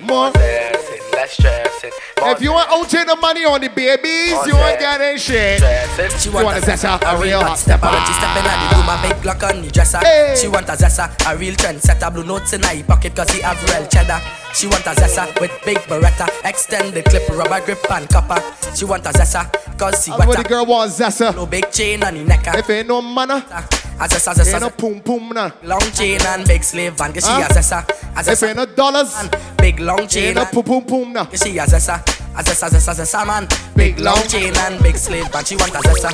more. Possess it. Let's stress it. If you want OJ the money on the babies, you ain't getting shit. She You want, want a Zessa, a real hot stepper. stepper. When she ah. step in at the room, a big block on the dresser. Hey. She want a Zessa, a real trendsetter. Blue notes in her pocket cause he have real cheddar. She want a Zessa with big Beretta. Extend the clip, rubber grip and copper. She want a Zessa cause she That's what the wetter. girl wants, Zessa. No big chain on the neck. If ain't no mana, as Assess, assess, assess. pum pum na. Long chain and big slave van. Cause she assess her. Assess her. dollars. Big long chain. a no pum pum you see, Cause she assess her. A Zessa, Zessa, Zessa man. Big long chain and big slave But She want a Zessa.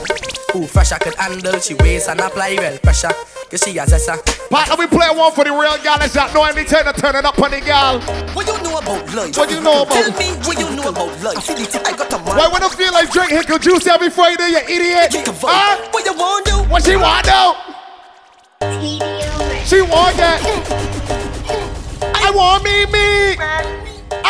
Who fresh I could handle. She weighs and apply real pressure. Cause she a Zessa. Partner, we play one for the real gal that know anything to turn it up on the gal. What you know about life? What you know about? Tell me what you know about life. I feel it, I got a mind. Why would I feel like drink Hickle juice every Friday, you idiot? Huh? What you want to do? What she want though? She want that. (laughs) I want me, me.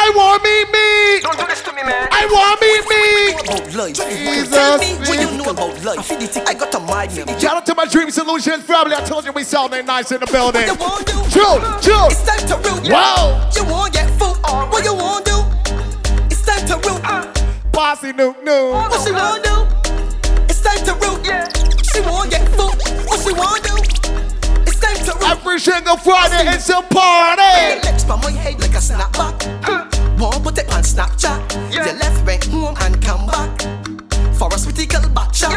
I want me, me. Don't do this to me, man. I want me, me. About life. Jesus, Tell me what you know about life. I feel it, I got a mind. Shout out to my Dream Solutions family. I told you we sounding nice in the building. What you want to do? Chill, chill. It's time to root. Wow. You want get food? What you want to do? It's time to root. Uh. Bossy Nuke Nuke. What she want to do? It's time to root. She want get food. What she want to do? Every single Friday, it's a party. Legs by my head like a snapback. Won't put it on Snapchat. You left went home and come back. For a sweetie girl back shot.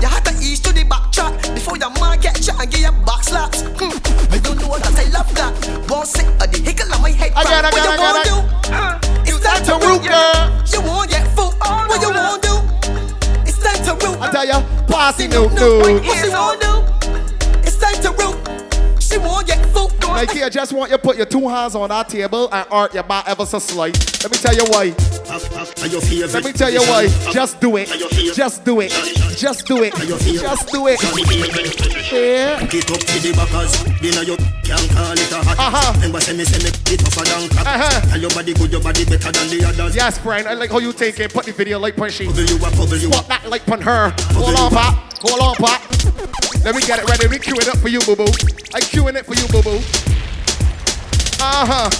You had to ease to the back track before your man get shot and give you back slaps. Hmm. I don't know that I love that. Won't sit at the hickle on my head. Crack. again, what you again, want do? It's time to root, girl. You want get food? What you want do? It's time to root. I tell ya, Bossy Nuke Nuke. What she want do? Here, just want you put your two hands on that table and art your back ever so slight. Let me tell you why. Let me tell you why. Just do it. Just do it. Just do it. Just do it. Yeah. It up to the backers. Dinner you can call it a. Uh-huh. Remember say me say it tougher than crack. Uh-huh. Tell your body good, your body better than the others. Yes, Brian. I like how you take it. Put the video like punch sheet. Bubble you up, bubble you Put up. that like on her. Hold on, pop. Hold on, pop. Let me get it ready. Let me cue it up for you, boo boo. I queuing it for you, boo boo. Uh huh.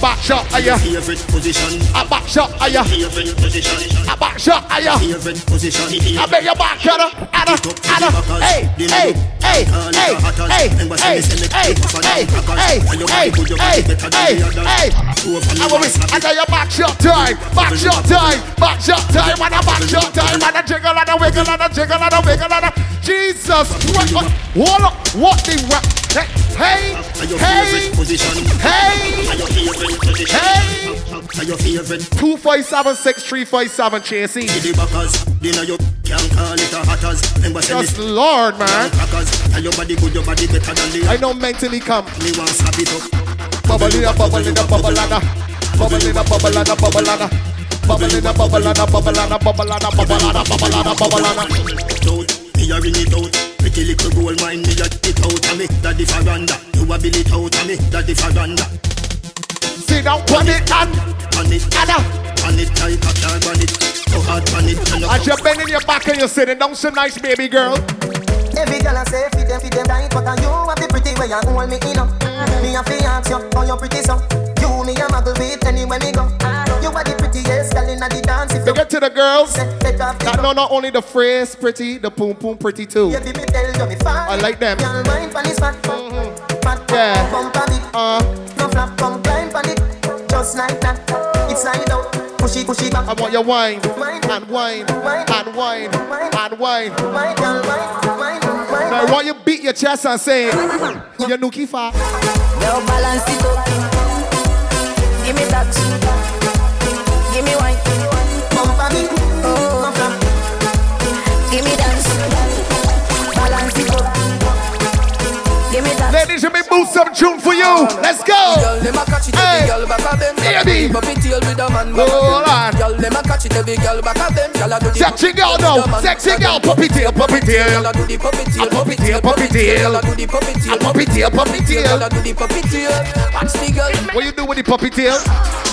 Back shot, are ya? Favorite position. A back shot, are ya? Favorite position. A back shot, are ya? Favorite position. I bet your back, Anna, Anna, Anna. Hey, hey, hey, hey, hey, hey, hey, hey, hey, hey, hey, hey, hey. I will be. I tell you, back shot time, back shot time, back shot time, and a back shot time, and a jiggle and a wiggle and a jiggle and a wiggle and a. Jesus! Hold up, what the rap? Hey, hey, hey, hey, hey. Are your favorite? 257 6357 Just. Lord, man. Your body good, your body better than I know mentally come. Me want slap it up. Bubble it up, bubble it up, bubble it up. Bubble it up, bubble it up, bubble it up. Bubble it up, bubble it up, bubble it up, bubble it up, bubble it up, bubble it up, bubble it up. Don't, me a ring it out. Pretty little gold mine, me a it out of me. Daddy Faranda, you a bill it out of me. Daddy Faranda. Sit down, put it on. On it, Anna. on it, tight up, tag on it. So hard on it. As you're bending your back and you're sitting down so nice, baby girl. Every girl I say fit them, fit them tight, but you have the pretty way you hold me in up. Me a fi ask you, how you pretty so? You me a muggle with anywhere me go. You are the prettiest girl inna the dance. If you up to the girls. take off the That know not only the phrase pretty, the poom poom pretty too. Baby, me tell you me fine. I like them. Girl, wine pon this fat, fat, Yeah. bump a bit. Uh, No flap, come climb pon it, just like that. It's slide out, push it, push it back. I want your wine and wine and wine and wine. Wine, girl, wine, wine, wine. Now I want you beat your chest and say, you nookie fat. Now balance it up. Give me that. A catch it, every girl back of them. Girl, a do the Sexy girl now. Sexy girl. Puppy tail, puppy tail. Girl, a puppy tail, puppy tail, puppy tail. A puppy tail, puppy tail, puppy tail. Girl, a do the puppy tail. Watch the girl. What you do with the puppy tail?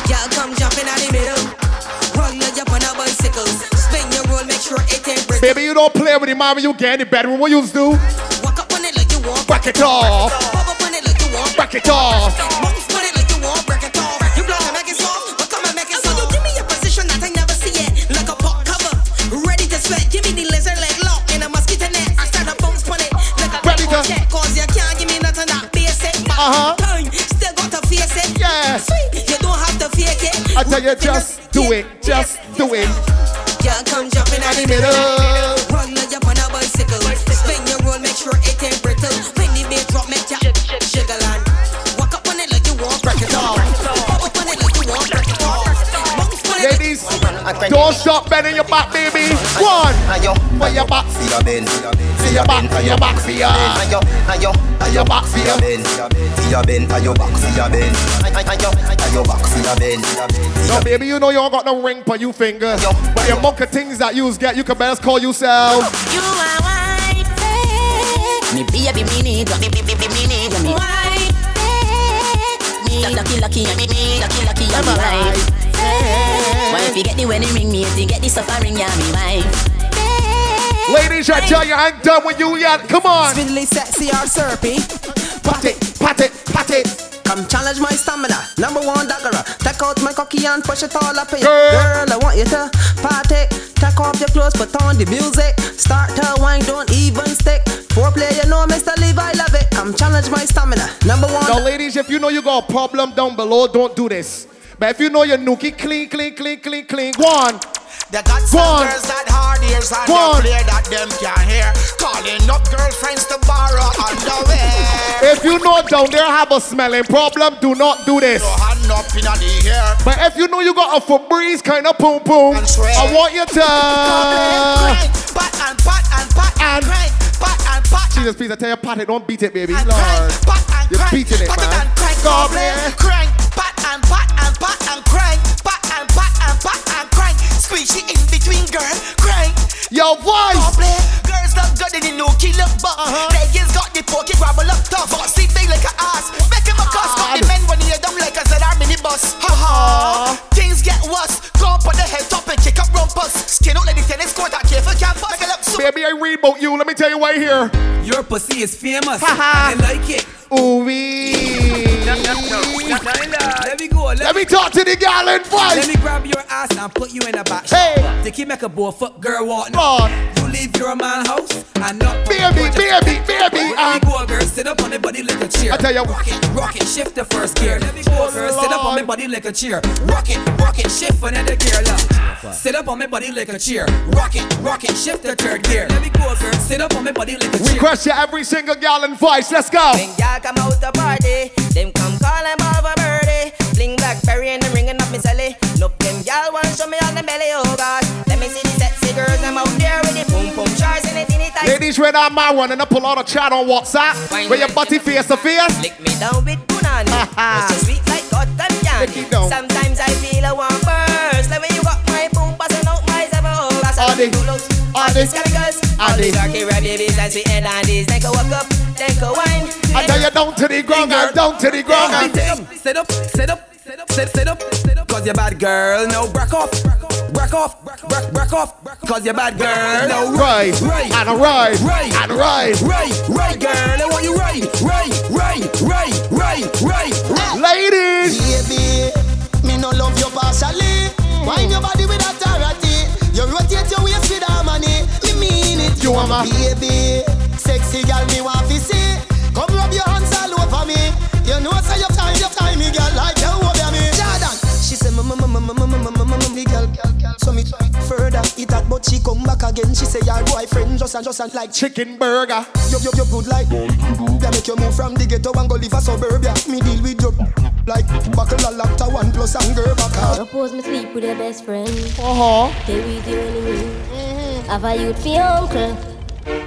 Girl, come jump in the middle. Roll your up on a bicycle. Spin your roll, make sure it ain't break. Baby, you don't play with the mommy, you get in the bedroom. What you do? Back it off. Pop up on like you want. Back it off. Bounce on it you want. Break it off. You blow and make it come and make it. So you give me a position that I never see it. Like a pot cover. Ready to sweat. Give me the laser leg lock in a mosquito net. I start to bounce on it. Like a Ready to- check. Cause you can't give me nothing that basic. But Uh-huh. time, still got to face it. Yeah. Sweet. You don't have to fake it. I tell you, just do it. Just do it. Yeah, come jump in the middle. Don't stop bending your back, baby. One. For your back. For your bend. For your back. For your back. For your Ayo, ayo, ayo back for your bend. For your bend, ayo back for your bend. Ayo, ayo back for your bend. No, baby, you know you don't got no ring for you fingers. But your monkey things that you get, you can best call yourself. You are white. Me baby, me need you. Me, me, me, me, me need you. Me white. Lucky, lucky, me lucky, lucky, and me wife. Why if you get the wedding ring, me if you get the suffering, yeah, me wife. Ladies, I tell you, I ain't done with you yet. Come on. Fiddly, sexy or syrupy. Pat it, pat it, pat it. Come challenge my stamina. Number one dagger. Take out my cocky and push it all up in. Girl. Girl, I want you to party. Take off your clothes, put on the music. Start to wine, don't even stick. Foreplay, you know, Mr. Levi, I love it. Come challenge my stamina. Number one. Now, ladies, if you know you got a problem down below, don't do this. But if you know your nookie clean, clean, clean, clean, clean, go on. They got Go some on. girls that hard ears and Go on. they play that them can't hear. Calling up girlfriends to borrow underwear. If you know down there have a smelling problem, do not do this. Your hand up in the air. But if you know you got a Febreze kind of boom boom, I want you to. Crank, pat and pat and pat and crank, pat and pat. Jesus, please, I tell you, pat it, don't beat it, baby. And Lord. crank, pat and You're crank, beating it, pat man. and crank, Goblin. Crank, Yo, voice. Girls love good in the no killer butt. Uh-huh. Got the pocket grabble up tough. Sit big like a ass. Make him a cuss. Got the men when you dumb like a ZR minibus. Ha ha. Things get worse. Head top and kick up rumpus. Skin out like the tennis court at careful campus. Make it look so. Baby, I read about you. Let me tell you right here. Your pussy is famous. Ha-ha. I like it. Ooh wee. Let me go. Let, Let me talk to the gal in voice. Let me grab your ass and put you in a box. Hey. Take you make a boy fuck girl walk. God. You leave your man house and not. Baby, baby, baby. Let me uh. go, girl. Sit up on the body like a chair. I tell you. Rock it, rock it, shift the first gear. Let me go, girl. Sit up on my body like a chair. Rock it, rock it, shift another gear. Love. Sit up on my body like a chair. Rock it, rock it, shift the third gear. Let me go, girl. Sit up on my body like a chair. Request you every single gal in voice. Let's go. When y'all come out to party, them come call them over birdie. Bling blackberry and them ringing up me celly. Look, them y'all want show me on the belly, oh God. Let me see the sexy girls, them out there with the boom boom shorts and the teeny tight. Ladies, right now, my one and I pull out a chat on WhatsApp. Where your butty face to face. Lick me down with punani. (laughs) It's so sweet like cotton candy. Lick it down. Sometimes I feel a warm burst. Scalicers. all All the- the darky red babies and sweet and dandies. Then go walk up, then go wine. I tell you down to the ground, girl, down to the ground. girl. Sit up, sit up, sit up, sit, sit up, sit up. Cause you're bad girl, no break off, break off, break, break off. Cause you're bad girl, no Right, right, and a ride, right, and a ride. right, right, girl. I want you right, right, right, right, right, right, right. Ladies, Baby, me no love you partially. Wine your body with authority. You rotate your waist with harmony. Me mean it. You want my- baby, sexy girl me want to see. Come rub your hands all over me. You know say your time, your time, me girl like you over me. Jordan, she say mama mama mama mama mama mama me girl. So me further eat that, but she come back again. She say your boyfriend just and just and like chicken burger. You you you good like. Yeah, make you move from the ghetto and go live a suburbia. Me deal with you. Like buckle a laptop one plus anger back up. Suppose me sleep with your best friend. Uh-huh. Stay with your enemy. Have a youth for your uncle.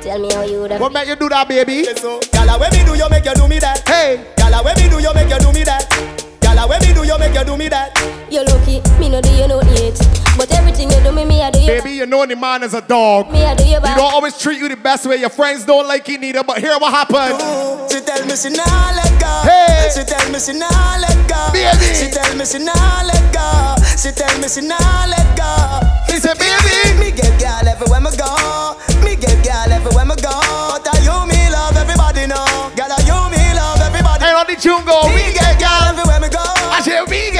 Tell me how you would have. What make you do that, baby? So, Gala, when me do you make you do me that? Hey. Gala, when me do you make you do me that? Gala, when me do you make you do me that? You're lucky, me no do you know yet. But everything you do me, me I do you. Baby, you know the man is a dog. Me I do you He back. don't always treat you the best way. Your friends don't like you neither, but hear what happened. She tell me she nah let go. Hey. She tell me she nah let go. Baby. She tell me she nah let go. She tell me she nah let go. She said, baby. Me get girl everywhere me go. Me get girl everywhere me go. But I you me love everybody know. Girl, I you me love everybody. Hey, on the tune go. Me get girl everywhere me go. I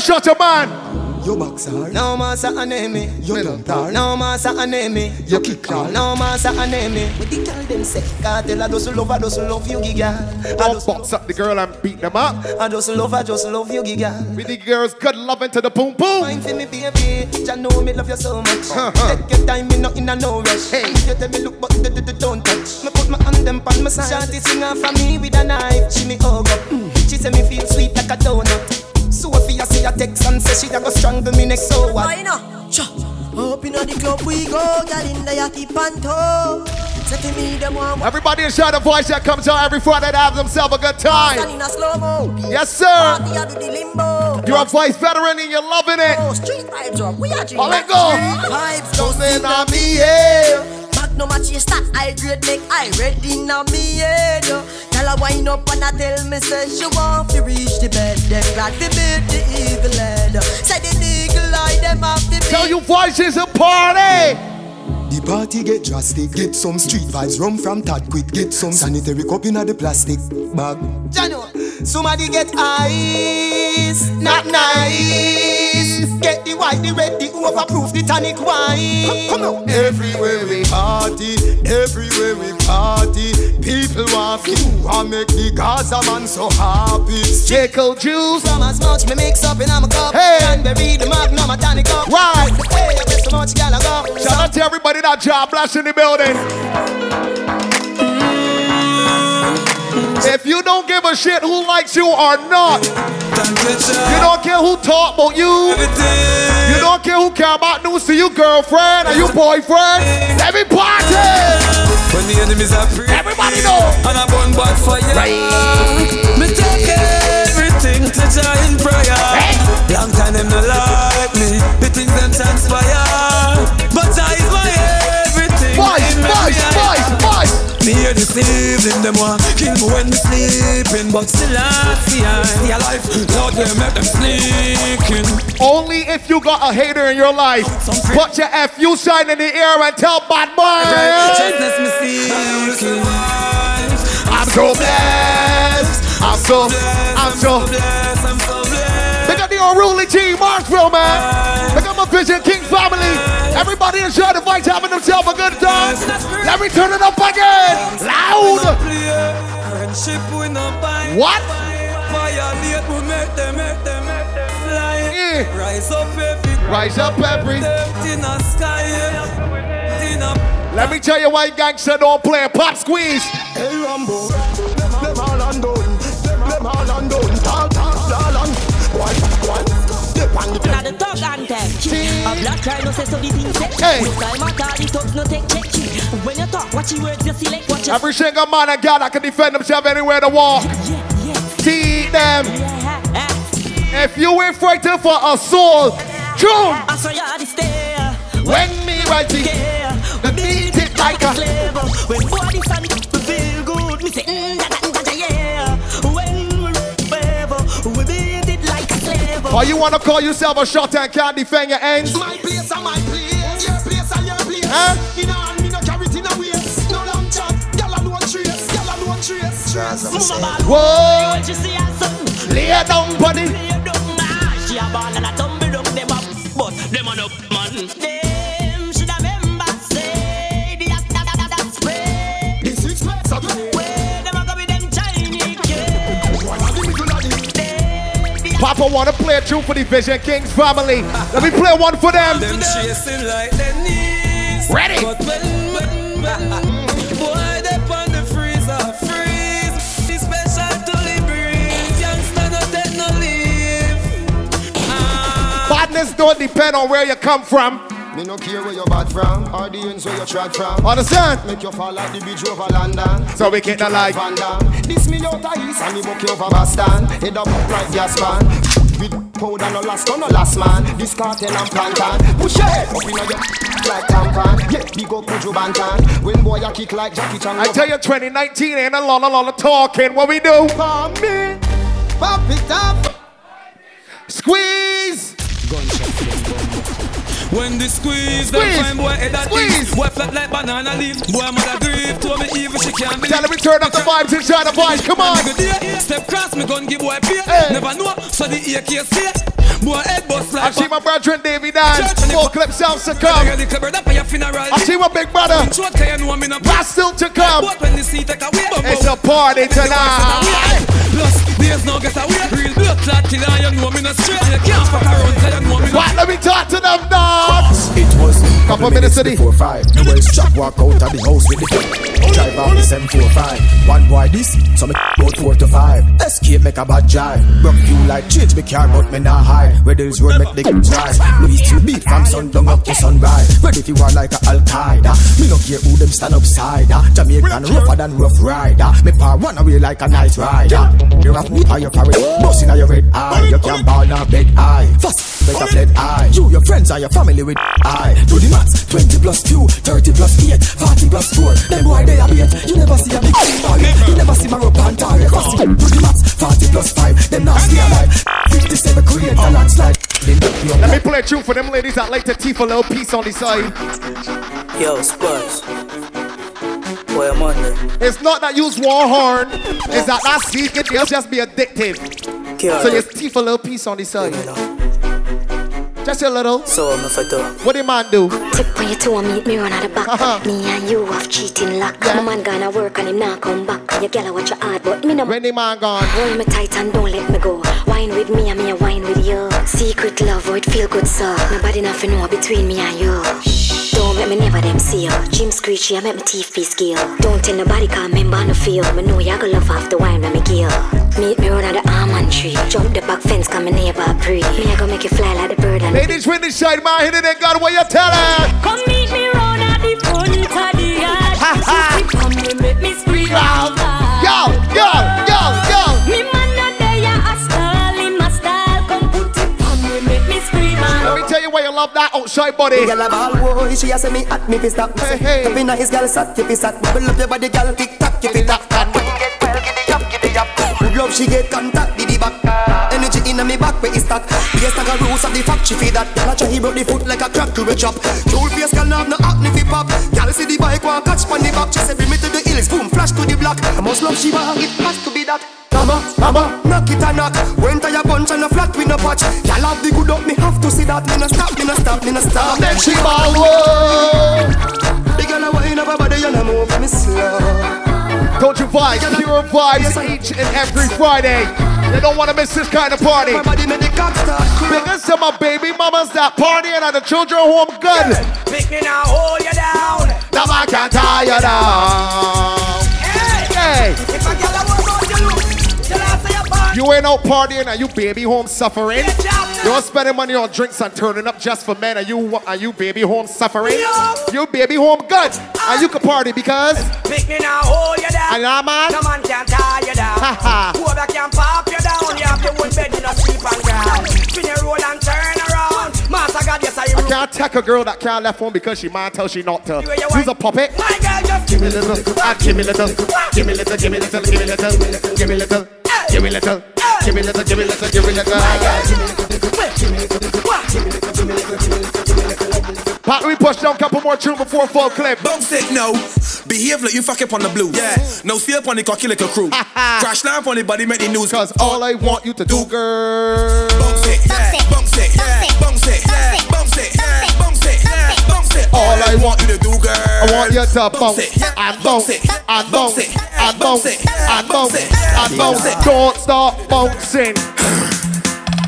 tell you about real shot, man. You boxer. No man say a name me. You don't tar. No man say a name me. You kick call. No man say a name me. With the girl them say, cartel I just love, I just love you, girl. I just box up the girl and beat them up. I just love, I just love you, girl. We the girls good loving to the boom boom. Mind for me, baby. You know me love you so much. Take your time, me not in a no rush. Hey. You tell me look, but don't touch. Me put my hand them on my side. Shanty sing for me with a knife. She me hug up. Mm. She say me feel sweet like a donut. Sophia see a text and say she da go strangle me next. So what? Why not? Cha. Up in the club we go, girl in the yachty panto. Say to me them one Everybody inside the voice that comes out every Friday to have themselves a good time. in a. Yes, sir. Party I do the limbo. You're a voice veteran and you're loving it. Oh, street vibes up. We are doing let go. Street vibes. Something on me, yeah. Magnum a chase that I grade make I ready now me head. Tell her wind up and I tell me say she want to reach the bed. Then glad to beat the evil head. Say the eagle eye them have to Tell you voices a party. The party get drastic. Get some street vibes, rum from Tad quick. Get some sanitary cup in the plastic bag. Jano, somebody get ice, not nice. Get the white, the red, the overproof, the tonic wine. Come, on. Everywhere we party, everywhere we party. People want you, want make the Gaza man so happy. Jacob juice. From as much me mix up in my cup. Hey. Cranberry, the magnum, a tonic up. Right. Hey, I so much gal I go. Shout out to everybody that job blast in the building. If you don't give a shit who likes you or not, you don't care who talk about you, you don't care who care about news to you girlfriend or you boyfriend, me party! When the enemies are free, everybody know. And I burn bad fire. Me take everything to Jah in prayer. Long time them no like me, the things them transpire. Me evening, them want kill me when me sleeping, but still I see I stay alive. Lord, they make them sneaking. Only if you got a hater in your life, put your FU sign in the air and tell bad boy. Righteousness me seeking. I'm so blessed. I'm so, I'm so. blessed. I'm so blessed. Look at the unruly team, Marksville, man. Look at my Vision King family. Everybody enjoy the fight, having themselves a good time. Let me turn it up again. Loud. Friendship we no buy. What? Fly. Rise up every. Rise up every. In the sky. Let me tell you why gangster don't play pop squeeze. Hey Rambo, them all undone, them all undone. Pan the Now the talk anthem. A black cry no say so the thing. Hey. No time at all, the thugs no take check. When you talk, watch your words, you select, watch your Every single man and girl that can defend themselves anywhere to walk. Teach them. If you ain't fighting for a soul, June. I saw you at the stair. When me writing, we beat it like a. When body we feel good. Me say, mm. Or you wanna call yourself a shot and can't defend your ends? My place and my place, your place and your place. Huh? In a hand, me no carry it in a waist. No long chat, gyal alone trace, gyal alone trace. Trace. Whoa. When she see her son, Lay down, buddy. lay down, nah. She a ball and a tumble down them up, but them on up, man. Papa wanna play two for the Vision Kings family. Let me play one for them. Ready? Badness don't depend on where you come from. Me no care where you're bad from or the ends where you trod from. Understand? Make you fall like the bridge over London. So we can't like Van Damme. This me out of east and me book you over Boston. Head up like gas man. With powder no last, no last man. This cartel and plantain. Push your head up in your (laughs) like tampon. Yeah, big up Buju Banton. When boy you kick like Jackie Chan. I tell you, 2019 ain't a lot, a lot of talking. What we do? Pop me, pop it up. Squeeze. When they squeeze, Squeeze. then find boy head at Squeeze. Boy flat like banana leaf. Boy mother grief. Told me even she can't believe. Tell him we turn up the vibes and shine the vibes. Come on. Step cross me gun give boy pay. Never know, so the AK say. Boy head bust I like. see my brother Davy Dan. Full clip sounds to come. The club up for your funeral. I see my big brother. Short can you know me no That's still to come. But when the seat take away, bumbo. It's a party tonight. Plus, there's no get away. Real blood clot killer, you know me no straight. You can't fuck around, tell you know me no. What? Let me talk to them dogs. It was a Couple minutes city. before five. The Welsh chap walk out of the house with the foot. Drive off the 745. One boy this, so me go four to five. Escape make a bad jive. Broke you like change me car, but me not high. Where there's road make the kids rise. Louis to beat from sundown up to sunrise. Ready if you are like a Al Qaeda. Me no care who them stand upside. ah. Jamaican rougher than rough rider. Me pa run away like a nice rider. You have me or your parrot, busting on your red eye. You can't ball now bed eye. Fast better fled eye. You, your friends, or your family with eye. Do the maths. 20 plus 2, 30 plus 8, 40 plus 4. Them boy they a bait. You never see a big ball. You never see my rope and tie. Do the maths. 40 plus 5. Them not stay alive. 57 create a landslide. Then me up Let me play a tune for them ladies that like to teeth a little piece on the side. Yo, Spurs. Boy, I'm on there. It's not that use war horn. It's that that secret will just be addictive. Care. So you teeth a little piece on the side. Just a little. So I'm if I do. What the man do? Tip on you two and meet me run at the back. Uh-huh. Me and you have cheating luck. My man gonna work and him not come back. Your girl watch your hard, but me no. When the man gone. Hold me tight and don't let me go. Wine with me and me a wine with you. Secret love, oh it feel good so. Nobody nothing know between me and you. Don't make me never them see you. Jim screechy, I make my teeth be skill. Don't tell nobody cause member no feel. Me know you go love off the wine when me give. Meet me run at the almond tree. Jump the back fence, come me neighbor pre. Me I go make you fly like the bird and Ladies, when the shine my hit it, they got what you tell her. Come meet me round at the front of the yard. Come me make me scream out loud. Yo, yo, yo, yo. Love that outside body. Girl a ball boy, she a say me at me fi stop. Hey hey, every nice girl sat fi sat. Bubble up your body, girl, tick tock fi tap. And when you get well, giddy up, giddy up. Good love she get contact, diddy back. Energy inna me back where it start. Yes, I got rules of the fact she fi that. Girl a try he broke the foot like a crack to a chop. Cool face girl have no acne fi pop. Girl see the bike one catch pon the back. She say bring me to the hills, boom, flash to the block. I must love she bag, it has to be that. Mama, mama, knock it a knock. When tire punch and a flat with no patch. Girl have the good up, me have to see that. Me no stop, me no stop, me no stop. Then she ball whoa. The girl a wine up her body and a move me slow. Don't you vibes, pure vibes each and every Friday. You don't want to miss this kind of party. Because to my baby mamas that party and the children home good. Pick me now, hold you down. Now I can't tie you down. Hey. If a girl You ain't out partying and you baby home suffering. You're spending money on drinks and turning up just for men and you are you baby home suffering. You baby home good. And you can party because Pick me now, hold you down. And yeah, man. No man can tie you down. Ha ha. Whoever can pop you down, you have your own bed, you not sleep on ground. Spin your roll and turn around. Master God, yes, I I can't take a girl that can't left home because she man tell she not to. Who's a puppet? My girl just Give me little, ah, give me little, give me little, give me little, give me little, give me little, give me little, give me little, give me little, give me little. Pat, we push down a couple more tunes before full clip. Bounce it now. Behave like you fuck up on the blues. Yeah. No stay up on the cocky like a crew. Crash lamp on the body, make the news. Cause all I want you to do, girl. Bounce it, yeah. Bounce it, yeah. Bounce it, yeah. Bounce it, yeah. All I want you to do, girl. I want you to bounce and bounce and bounce and bounce and bounce and bounce. Don't stop bouncing.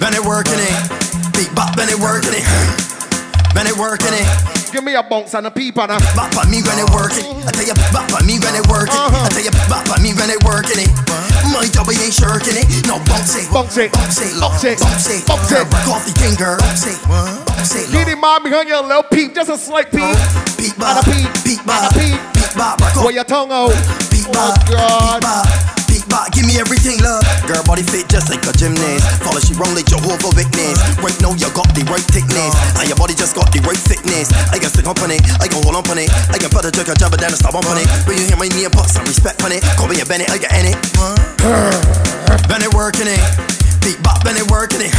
Been it working it. Big bop, been it working it. Been it working it. Give me a bounce and a peep and a. Bop on me when it working. I tell you, bop on me when it working. Uh-huh. I tell you, bop on me when it working. It. Uh-huh. My job ain't shirking it. No bounce it, bounce it, bounce it, bounce it, bounce it, bounce it. Off the finger, bounce it, uh-huh. bounce it. Get him man behind your little peep, just a slight peep. Peep and a peep, peep, a peep. Peep bop, Where your tongue out? Peep bop, oh, God. peep bop. Bop, give me everything, love. Girl, body fit just like a gymnast. Follow she wrong like Jehovah Witness. Right now you got the right thickness, and your body just got the right fitness. I can stick up on it, I can hold on on it, I can put a trick a but then I stop up on it. When you hear my knee, and put some respect on it. Call me a Bennett, I get in it. Bennett working it, beat bop, Bennett working it.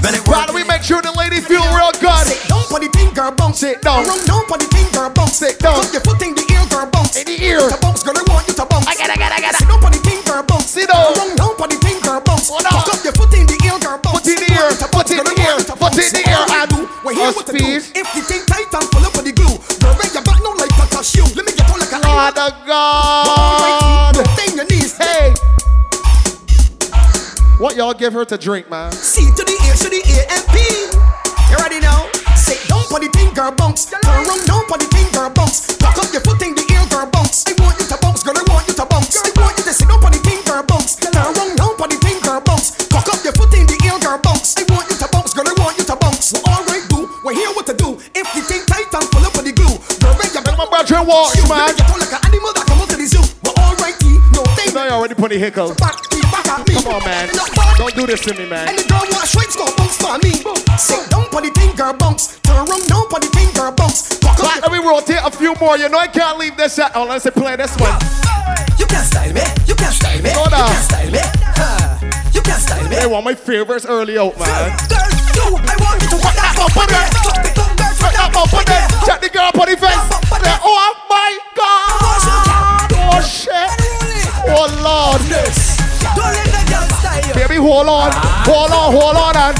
Bennett Why do we make sure the lady feel real good? Sit down for the thing, girl, bounce it down. Run down for the thing, girl, bounce it down. Put your foot in the ear, girl, bounce. In the ear. To bounce, girl, I want you to bounce. I I get, I get. Sit down for the thing, girl, bounce. Sit down. Run down for the thing, girl, bounce. Hold on. Put your foot in the ear, girl, bounce. Put in the ear, put in the ear, put in the ear, and Well, here us what to do. If the thing tight and full up with the glue, girl, raise your back now like a shoe. Let me get all like a Lord of God. Bang your knees. Hey. What y'all give her to drink, man? C to the A to the A and P. You ready now? Sit down for the thing, girl, bounce. Turn around down for the thing, girl, bounce. Cock up your foot in the air, girl, bounce. I want you to bounce, girl, I want you to bounce. I want you to sit down for the thing, girl, bounce. Turn around down for the thing, girl, bounce. Cock up your foot in the air, girl, bounce. I want you to bounce, girl, I want you to bounce. Well, alright, boo. Well, here what to do. If the thing tight and full up with the glue, girl, raise your back. My brother walks, Shoot, man. Let me get all like an animal that come out to the zoo. Well, alright, no thing. No, you already put the hiccup. Back, me. Come on, man. Don't do this to me, man. And the girl want stripes go bounce for me. Sit down for the thing, girl, bounce. Turn around down for the thing, girl, bounce. Right, let me rotate a few more. You know I can't leave this out unless I play this one. You can't style me, you can't style me, Hold you can't style me. Huh. You can't style me. They one of my favorites early out, man. Girl, you, I want you to rock that on it. Drop it down, girl, drop that on it. Check the girl on the face. Oh my God. Oh shit. Oh Lord. Don't let the girl style you. Baby, hold on. Hold on, hold on. And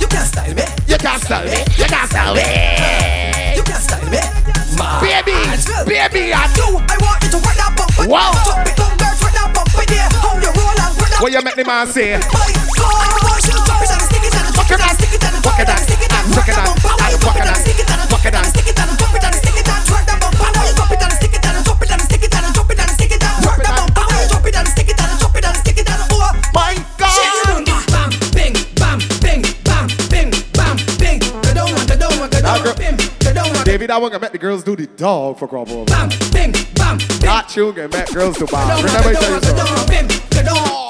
You can't style me. you can't style me. You can't style me. You can't style me. Baby, baby, I do. I want you to rock that bump. Wow. Drop it down, girl, drop that bump. Right there. How you roll and roll that What you make the man say? My God, I want you to drop it and stick it and drop it and stick it and drop it and stick it and drop that bump. How you drop it and stick it and drop it and stick it and drop go I one gonna make the girls do the dog for crop over. bam, bing, bam, bing. That tune gonna make girls do bad. Remember, I tell you down, go something. down,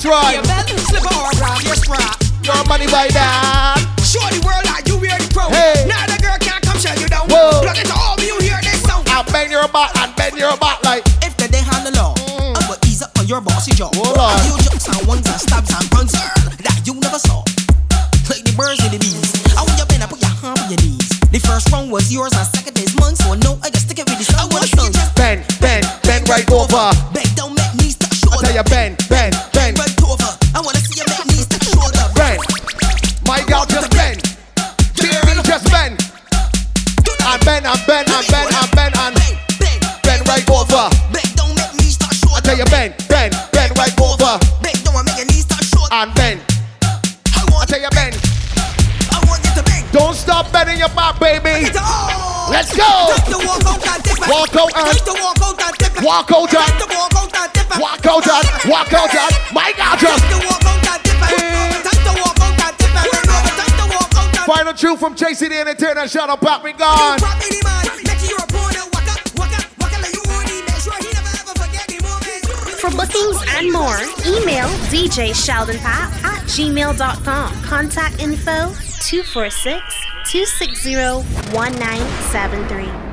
That's right. Your belt, slipper or grab your strap. Your money by that. Show the world that you wear the crown. Hey. Now the girl can't come shut you down. Whoa. Plug it to all you hear this sound. Now bend your back and bend your back like. If they they handle law, mm. I will ease up on your bossy jaw. Hold on. You jokes and ones and stabs and runs that you never saw. Like the birds and the bees. I want you bend, I put your hand on your knees. The first round was yours and second is mine, so no, I just stick it with this. I want you just Bend, bend, bend right over. bend, don't make knees touch I tell you, bend, Walk out and- walk out and. Walk out and walk out and walk out and walk out and my God, Just just walk out and tip it. Just to walk out and tip it. Just to walk out and final truth from JC the Entertainer. Shut up, pop me gone. For bookings and more, email DJ Sheldon Pat at gmail.com. Contact info 246 260 1973.